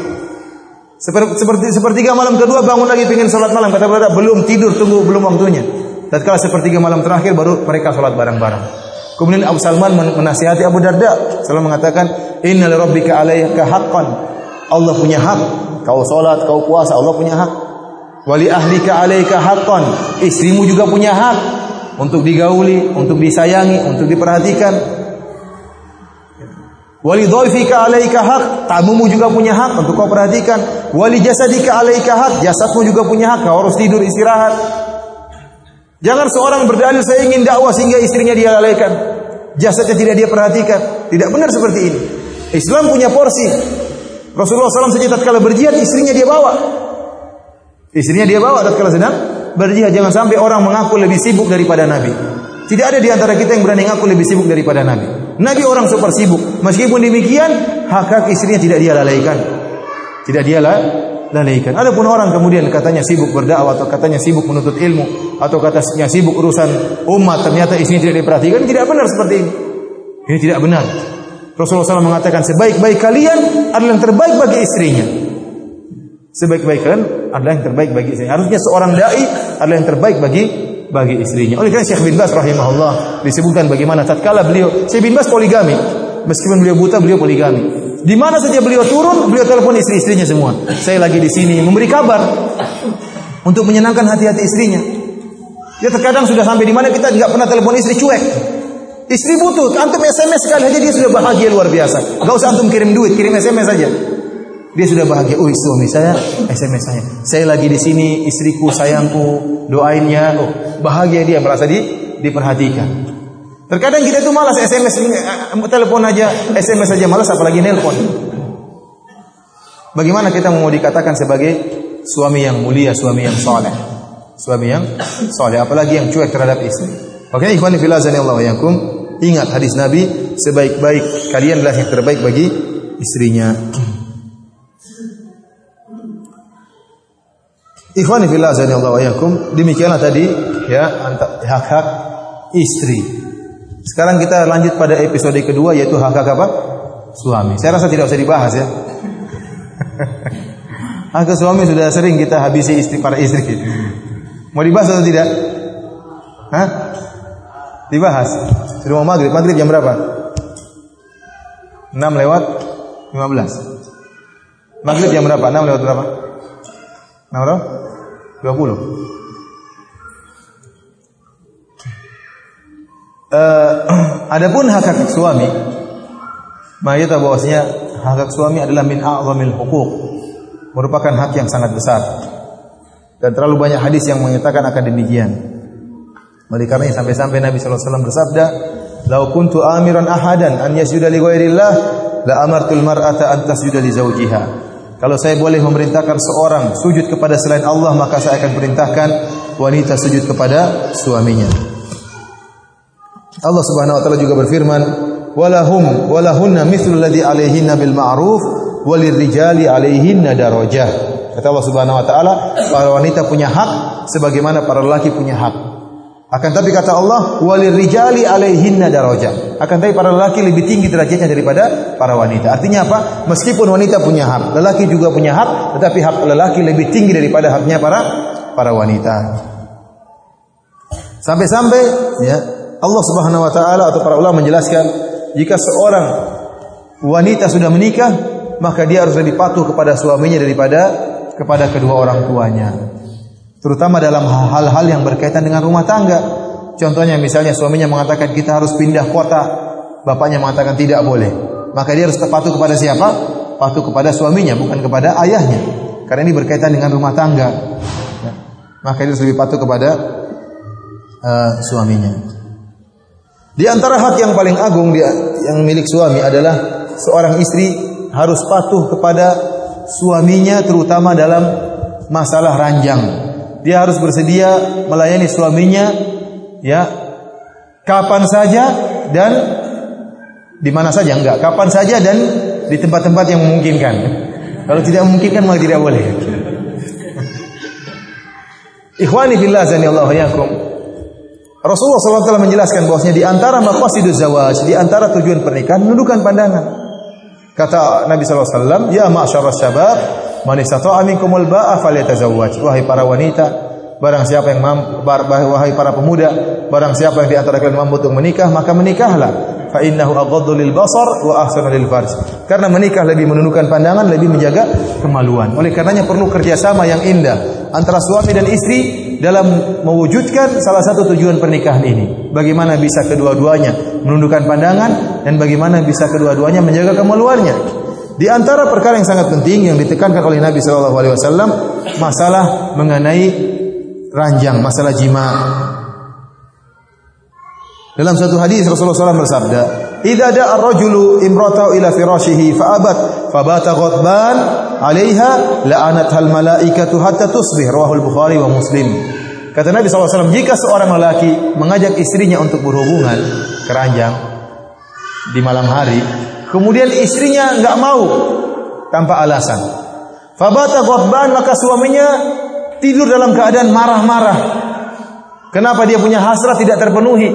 Seperti sepertiga malam kedua bangun lagi ingin sholat malam. Kata Abu Darda, belum tidur, tunggu, belum waktunya. Tatkala sepertiga malam terakhir baru mereka sholat bareng-bareng. Kemudian Abu Salman menasihati Abu Darda. Salman mengatakan, Inna li rabbika alaika haqqan. Allah punya hak. Kau sholat, kau puasa, Allah punya hak. Wali ahlika alaika haqqan. Istrimu juga punya hak untuk digauli, untuk disayangi, untuk diperhatikan. Wali dhaifika alaika hak, tamumu juga punya hak untuk kau perhatikan. Wali jasadika alaika hak, jasadmu juga punya hak, kau harus tidur istirahat. Jangan seorang berdalil saya ingin dakwah sehingga istrinya dia lalaikan. Jasadnya tidak dia perhatikan. Tidak benar seperti ini. Islam punya porsi. Rasulullah SAW saja tatkala berjihad istrinya dia bawa. Istrinya dia bawa tatkala sedang berjihad. Jangan sampai orang mengaku lebih sibuk daripada Nabi. Tidak ada di antara kita yang berani mengaku lebih sibuk daripada Nabi. Nabi orang super sibuk. Meskipun demikian, hak-hak istrinya tidak dia lalaikan. Tidak dia lalaikan. Adapun orang kemudian katanya sibuk berdakwah atau katanya sibuk menuntut ilmu atau katanya sibuk urusan umat ternyata istrinya tidak diperhatikan, tidak benar seperti ini. Ini tidak benar. Rasulullah SAW mengatakan sebaik-baik kalian adalah yang terbaik bagi istrinya. Sebaik-baik kalian adalah yang terbaik bagi istrinya. Harusnya seorang dai adalah yang terbaik bagi bagi istrinya. Oleh karena Syekh bin Bas rahimahullah disebutkan bagaimana tatkala beliau Syekh bin Bas poligami. Meskipun beliau buta, beliau poligami. Di mana saja beliau turun, beliau telepon istri-istrinya semua. Saya lagi di sini memberi kabar untuk menyenangkan hati-hati istrinya. Dia terkadang sudah sampai di mana kita tidak pernah telepon istri cuek. Istri butuh, antum SMS sekali aja dia sudah bahagia luar biasa. Gak usah antum kirim duit, kirim SMS saja. Dia sudah bahagia. Oh, suami saya SMS saya. Saya lagi di sini, istriku, sayangku, doain ya. Oh, bahagia dia merasa di diperhatikan. Terkadang kita itu malas SMS, eh, telepon aja, SMS aja malas apalagi nelpon. Bagaimana kita mau dikatakan sebagai suami yang mulia, suami yang soleh, suami yang soleh, apalagi yang cuek terhadap istri. Oke, ikhwan fillah Allah yakum. Ingat hadis Nabi, sebaik-baik kalian adalah yang terbaik bagi istrinya. Ikhwan fillah Allah yakum. Demikianlah tadi ya hak-hak istri. Sekarang kita lanjut pada episode kedua yaitu hak-hak apa? Suami. Saya rasa tidak usah dibahas ya. hak suami sudah sering kita habisi istri para istri. Mau dibahas atau tidak? Hah? Dibahas. Sudah mau maghrib. Maghrib jam berapa? 6 lewat 15. Maghrib jam berapa? 6 lewat berapa? 6 berapa? 20. Uh, adapun hak hak suami, maka bahwasanya hak hak suami adalah min a'zamil huquq, merupakan hak yang sangat besar. Dan terlalu banyak hadis yang menyatakan akan demikian. Oleh karena sampai-sampai Nabi sallallahu alaihi wasallam bersabda, "Lau kuntu amiran ahadan an yasjuda li ghairillah, la amartul mar'ata an tasjuda li zawjiha." Kalau saya boleh memerintahkan seorang sujud kepada selain Allah, maka saya akan perintahkan wanita sujud kepada suaminya. Allah Subhanahu wa taala juga berfirman, "Walahum walahunna mithlu alladhi 'alaihinna bil ma'ruf walirrijali 'alaihinna darajah." Kata Allah Subhanahu wa taala, para wanita punya hak sebagaimana para lelaki punya hak. Akan tapi kata Allah, walirrijali 'alaihinna darajah. Akan tapi para lelaki lebih tinggi derajatnya daripada para wanita. Artinya apa? Meskipun wanita punya hak, lelaki juga punya hak, tetapi hak lelaki lebih tinggi daripada haknya para para wanita. Sampai-sampai ya, Allah Subhanahu wa taala atau para ulama menjelaskan jika seorang wanita sudah menikah maka dia harus lebih patuh kepada suaminya daripada kepada kedua orang tuanya. Terutama dalam hal-hal yang berkaitan dengan rumah tangga. Contohnya misalnya suaminya mengatakan kita harus pindah kota, bapaknya mengatakan tidak boleh. Maka dia harus patuh kepada siapa? Patuh kepada suaminya bukan kepada ayahnya. Karena ini berkaitan dengan rumah tangga. Maka dia harus lebih patuh kepada uh, suaminya. Di antara hak yang paling agung dia, yang milik suami adalah seorang istri harus patuh kepada suaminya terutama dalam masalah ranjang. Dia harus bersedia melayani suaminya ya kapan saja dan di mana saja enggak, kapan saja dan di tempat-tempat yang memungkinkan. Kalau tidak memungkinkan malah tidak boleh. Ikhwani fillah Allah yakum. Rasulullah SAW menjelaskan bahwasanya di antara maqasiduz zawaj, di antara tujuan pernikahan menundukkan pandangan. Kata Nabi SAW, Ya ma'asyarras syabab, man istata'a minkumul ba'a falyatazawwaj. Wahai para wanita, barang siapa yang mampu, wahai para pemuda, barang siapa yang di antara kalian mampu untuk menikah, maka menikahlah fa innahu aghaddu lil basar wa ahsanu lil farj. Karena menikah lebih menundukkan pandangan, lebih menjaga kemaluan. Oleh karenanya perlu kerjasama yang indah antara suami dan istri dalam mewujudkan salah satu tujuan pernikahan ini. Bagaimana bisa kedua-duanya menundukkan pandangan dan bagaimana bisa kedua-duanya menjaga kemaluannya. Di antara perkara yang sangat penting yang ditekankan oleh Nabi Shallallahu Alaihi Wasallam masalah mengenai ranjang, masalah jima. Dalam satu hadis Rasulullah SAW bersabda, "Idza da'a ar-rajulu imratahu ila firashihi fa abat fa bata ghadban 'alaiha la'anat hal malaikatu hatta tusbih." Rawahul Bukhari wa Muslim. Kata Nabi SAW, jika seorang lelaki mengajak istrinya untuk berhubungan keranjang di malam hari, kemudian istrinya enggak mau tanpa alasan. Fabata ghadban maka suaminya tidur dalam keadaan marah-marah. Kenapa dia punya hasrat tidak terpenuhi?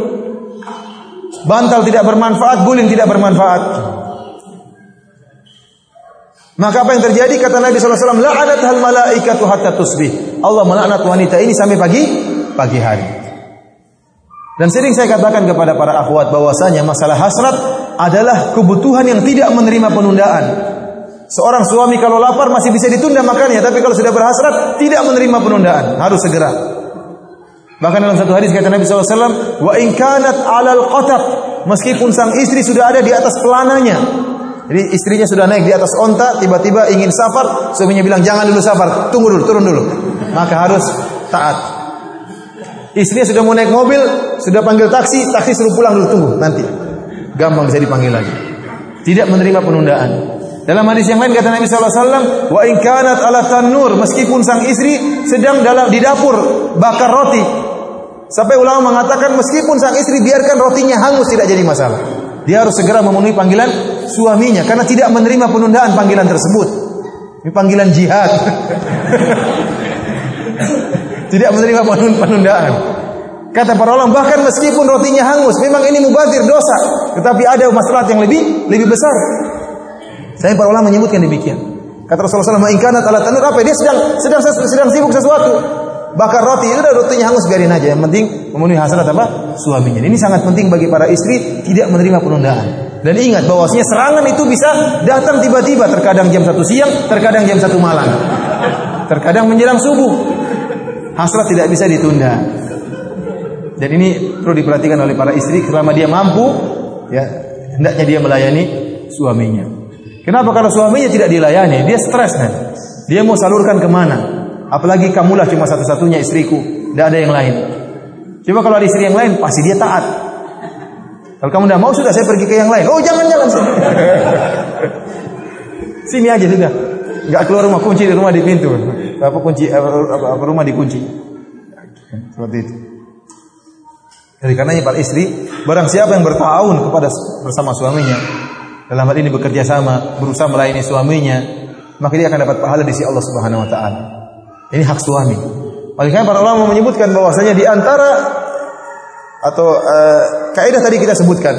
Bantal tidak bermanfaat, guling tidak bermanfaat. Maka apa yang terjadi? Kata Nabi SAW, La'anat hal malaikatu hatta tusbih. Allah melaknat wanita ini sampai pagi pagi hari. Dan sering saya katakan kepada para akhwat bahwasanya masalah hasrat adalah kebutuhan yang tidak menerima penundaan. Seorang suami kalau lapar masih bisa ditunda makannya, tapi kalau sudah berhasrat tidak menerima penundaan, harus segera. Bahkan dalam satu hadis kata Nabi SAW, wa in kanat alal qatab, meskipun sang istri sudah ada di atas pelananya. Jadi istrinya sudah naik di atas onta, tiba-tiba ingin safar, suaminya bilang jangan dulu safar, tunggu dulu, turun dulu. Maka harus taat. Istrinya sudah mau naik mobil, sudah panggil taksi, taksi suruh pulang dulu tunggu nanti. Gampang bisa dipanggil lagi. Tidak menerima penundaan. Dalam hadis yang lain kata Nabi SAW, wa in kanat ala tanur meskipun sang istri sedang dalam di dapur bakar roti. Sampai ulama mengatakan meskipun sang istri biarkan rotinya hangus tidak jadi masalah. Dia harus segera memenuhi panggilan suaminya karena tidak menerima penundaan panggilan tersebut. Ini panggilan jihad. tidak menerima penundaan. Kata para ulama bahkan meskipun rotinya hangus, memang ini mubazir dosa, tetapi ada masalah yang lebih lebih besar. Saya para ulama menyebutkan demikian. Kata Rasulullah SAW, "Inkanat ala tanur apa? Dia sedang sedang sedang sibuk sesuatu. Bakar roti itu udah rotinya hangus biarin aja. Yang penting memenuhi hasrat apa? Suaminya. Ini sangat penting bagi para istri tidak menerima penundaan. Dan ingat bahwasanya serangan itu bisa datang tiba-tiba, terkadang jam satu siang, terkadang jam satu malam. Terkadang menjelang subuh. Hasrat tidak bisa ditunda. Dan ini perlu diperhatikan oleh para istri selama dia mampu, ya hendaknya dia melayani suaminya. Kenapa kalau suaminya tidak dilayani, dia stres kan? Dia mau salurkan ke mana? Apalagi kamulah cuma satu-satunya istriku, tidak ada yang lain. Coba kalau ada istri yang lain, pasti dia taat. Kalau kamu tidak mau sudah saya pergi ke yang lain. Oh jangan jangan. Sini aja sudah. Enggak keluar rumah kunci di rumah di pintu. Apa kunci apa, apa, apa rumah dikunci. Seperti itu. Jadi karenanya para istri, barang siapa yang bertahun kepada bersama suaminya, dalam hal ini bekerja sama, berusaha melayani suaminya, maka dia akan dapat pahala di sisi Allah Subhanahu wa taala. Ini hak suami. Oleh para ulama menyebutkan bahwasanya di antara atau uh, kaidah tadi kita sebutkan,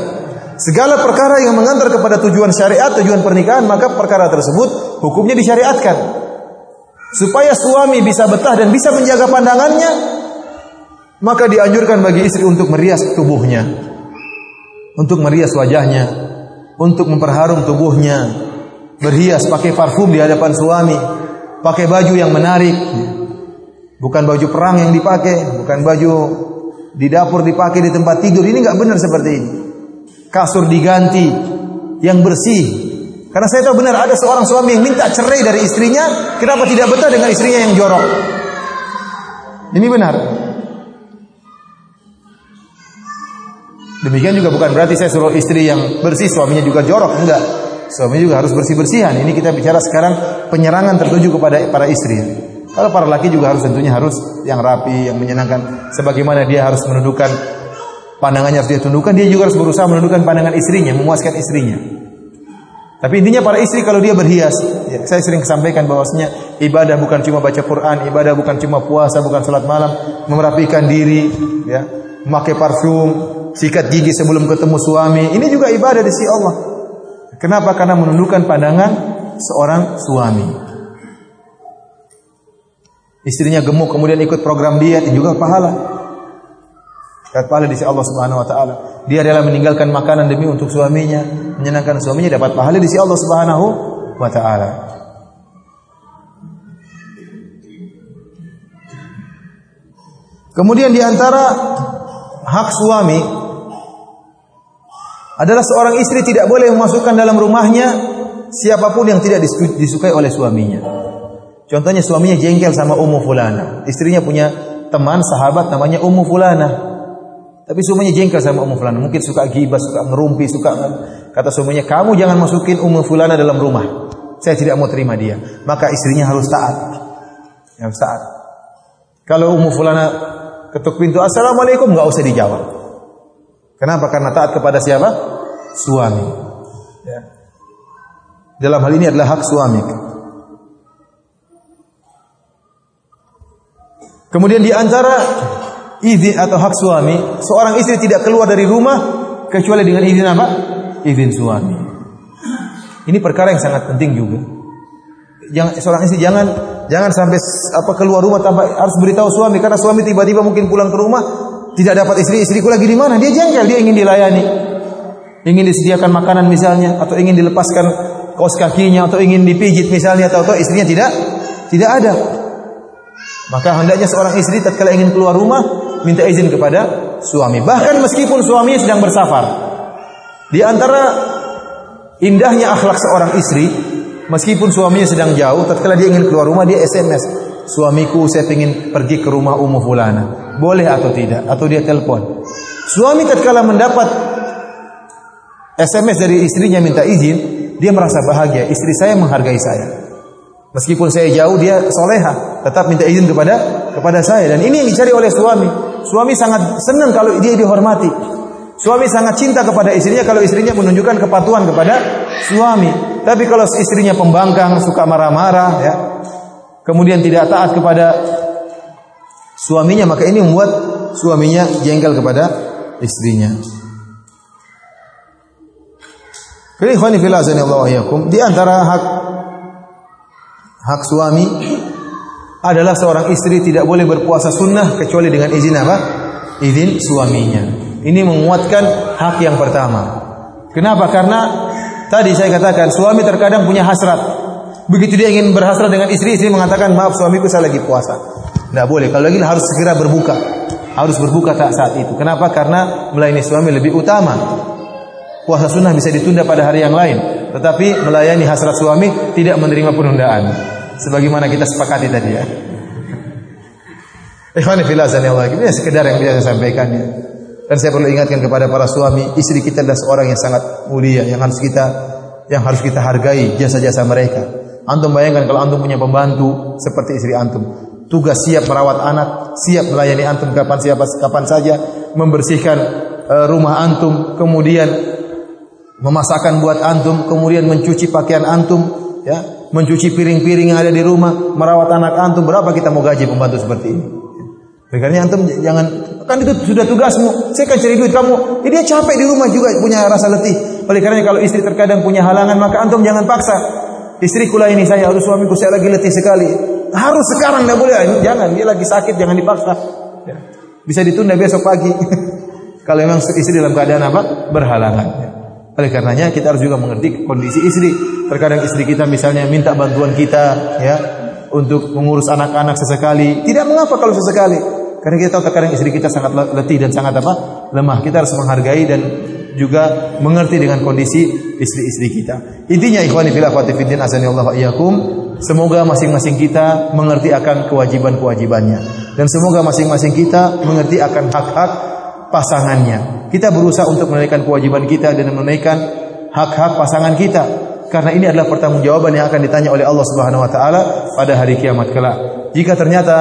segala perkara yang mengantar kepada tujuan syariat, tujuan pernikahan, maka perkara tersebut hukumnya disyariatkan. Supaya suami bisa betah dan bisa menjaga pandangannya, maka dianjurkan bagi istri untuk merias tubuhnya, untuk merias wajahnya, untuk memperharum tubuhnya, berhias pakai parfum di hadapan suami, pakai baju yang menarik, bukan baju perang yang dipakai, bukan baju di dapur dipakai di tempat tidur. Ini nggak benar seperti ini. Kasur diganti yang bersih. Karena saya tahu benar ada seorang suami yang minta cerai dari istrinya, kenapa tidak betah dengan istrinya yang jorok? Ini benar. Demikian juga bukan berarti saya suruh istri yang bersih suaminya juga jorok, enggak. Suami juga harus bersih-bersihan. Ini kita bicara sekarang penyerangan tertuju kepada para istri. Kalau para laki juga harus tentunya harus yang rapi, yang menyenangkan. Sebagaimana dia harus menundukkan pandangannya harus dia tundukkan, dia juga harus berusaha menundukkan pandangan istrinya, memuaskan istrinya. Tapi intinya para istri kalau dia berhias, ya, saya sering sampaikan bahwasanya ibadah bukan cuma baca Quran, ibadah bukan cuma puasa, bukan salat malam, merapikan diri, ya, memakai parfum, sikat gigi sebelum ketemu suami. Ini juga ibadah di sisi Allah. Kenapa? Karena menundukkan pandangan seorang suami. Istrinya gemuk kemudian ikut program diet juga pahala. Dapat pahala di sisi Allah Subhanahu wa taala. Dia adalah meninggalkan makanan demi untuk suaminya, menyenangkan suaminya dapat pahala di sisi Allah Subhanahu wa taala. Kemudian di antara hak suami adalah seorang istri tidak boleh memasukkan dalam rumahnya siapa pun yang tidak disukai oleh suaminya. Contohnya suaminya jengkel sama Ummu Fulana. Istrinya punya teman sahabat namanya Ummu Fulana. Tapi suaminya jengkel sama Ummu Fulana. Mungkin suka gibah, suka ngerumpi, suka kata suaminya, "Kamu jangan masukin Ummu Fulana dalam rumah. Saya tidak mau terima dia." Maka istrinya harus taat. Harus taat. Kalau Ummu Fulana ketuk pintu, "Assalamualaikum," nggak usah dijawab. Kenapa? Karena taat kepada siapa? Suami. Ya. Dalam hal ini adalah hak suami. Kemudian di antara izin atau hak suami, seorang istri tidak keluar dari rumah kecuali dengan izin apa? Izin suami. Ini perkara yang sangat penting juga. Jangan seorang istri jangan jangan sampai apa keluar rumah tanpa harus beritahu suami karena suami tiba-tiba mungkin pulang ke rumah tidak dapat istri, istriku lagi di mana? Dia jengkel, dia ingin dilayani. Ingin disediakan makanan misalnya atau ingin dilepaskan kaos kakinya atau ingin dipijit misalnya atau, atau istrinya tidak tidak ada. Maka hendaknya seorang istri tatkala ingin keluar rumah minta izin kepada suami. Bahkan meskipun suaminya sedang bersafar. Di antara indahnya akhlak seorang istri, meskipun suaminya sedang jauh, tatkala dia ingin keluar rumah dia SMS. Suamiku saya ingin pergi ke rumah Ummu Fulana. Boleh atau tidak? Atau dia telepon. Suami tatkala mendapat SMS dari istrinya minta izin, dia merasa bahagia. Istri saya menghargai saya. Meskipun saya jauh, dia soleha, tetap minta izin kepada kepada saya. Dan ini yang dicari oleh suami. Suami sangat senang kalau dia dihormati. Suami sangat cinta kepada istrinya kalau istrinya menunjukkan kepatuhan kepada suami. Tapi kalau istrinya pembangkang, suka marah-marah, ya, kemudian tidak taat kepada suaminya, maka ini membuat suaminya jengkel kepada istrinya. Di antara hak hak suami adalah seorang istri tidak boleh berpuasa sunnah kecuali dengan izin apa? Izin suaminya. Ini menguatkan hak yang pertama. Kenapa? Karena tadi saya katakan suami terkadang punya hasrat. Begitu dia ingin berhasrat dengan istri, istri mengatakan maaf suamiku saya lagi puasa. Tidak boleh. Kalau lagi harus segera berbuka. Harus berbuka saat itu. Kenapa? Karena melayani suami lebih utama. Puasa sunnah bisa ditunda pada hari yang lain. Tetapi melayani hasrat suami tidak menerima penundaan. Sebagaimana kita sepakati tadi ya. Ikhwani fillah Allah. Ini sekedar yang bisa sampaikan ya. Dan saya perlu ingatkan kepada para suami, istri kita adalah seorang yang sangat mulia, yang harus kita yang harus kita hargai jasa-jasa mereka. Antum bayangkan kalau antum punya pembantu seperti istri antum, tugas siap merawat anak, siap melayani antum kapan siapa kapan saja, membersihkan uh, rumah antum, kemudian memasakkan buat antum, kemudian mencuci pakaian antum, ya, mencuci piring-piring yang ada di rumah, merawat anak antum. Berapa kita mau gaji pembantu seperti ini? Karena antum jangan kan itu sudah tugasmu. Saya kan cari duit kamu. Ya dia capek di rumah juga punya rasa letih. Oleh karena kalau istri terkadang punya halangan maka antum jangan paksa. Istriku lah ini saya harus suamiku saya lagi letih sekali. Harus sekarang tidak boleh. Jangan dia lagi sakit jangan dipaksa. Ya. Bisa ditunda besok pagi. kalau memang istri dalam keadaan apa? Berhalangan. Ya. Oleh karenanya kita harus juga mengerti kondisi istri. Terkadang istri kita misalnya minta bantuan kita ya untuk mengurus anak-anak sesekali. Tidak mengapa kalau sesekali. Karena kita tahu terkadang istri kita sangat letih dan sangat apa? lemah. Kita harus menghargai dan juga mengerti dengan kondisi istri-istri kita. Intinya ikhwani fillah wa fiddin iyyakum, semoga masing-masing kita mengerti akan kewajiban-kewajibannya dan semoga masing-masing kita mengerti akan hak-hak pasangannya. Kita berusaha untuk menunaikan kewajiban kita dan menunaikan hak-hak pasangan kita karena ini adalah pertanggungjawaban yang akan ditanya oleh Allah Subhanahu wa taala pada hari kiamat kelak. Jika ternyata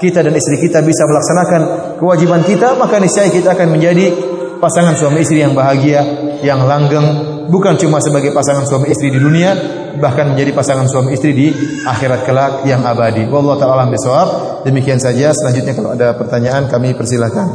kita dan istri kita bisa melaksanakan kewajiban kita, maka niscaya kita akan menjadi pasangan suami istri yang bahagia, yang langgeng, bukan cuma sebagai pasangan suami istri di dunia, bahkan menjadi pasangan suami istri di akhirat kelak yang abadi. Wallahu taala bisawab. Demikian saja. Selanjutnya kalau ada pertanyaan kami persilakan.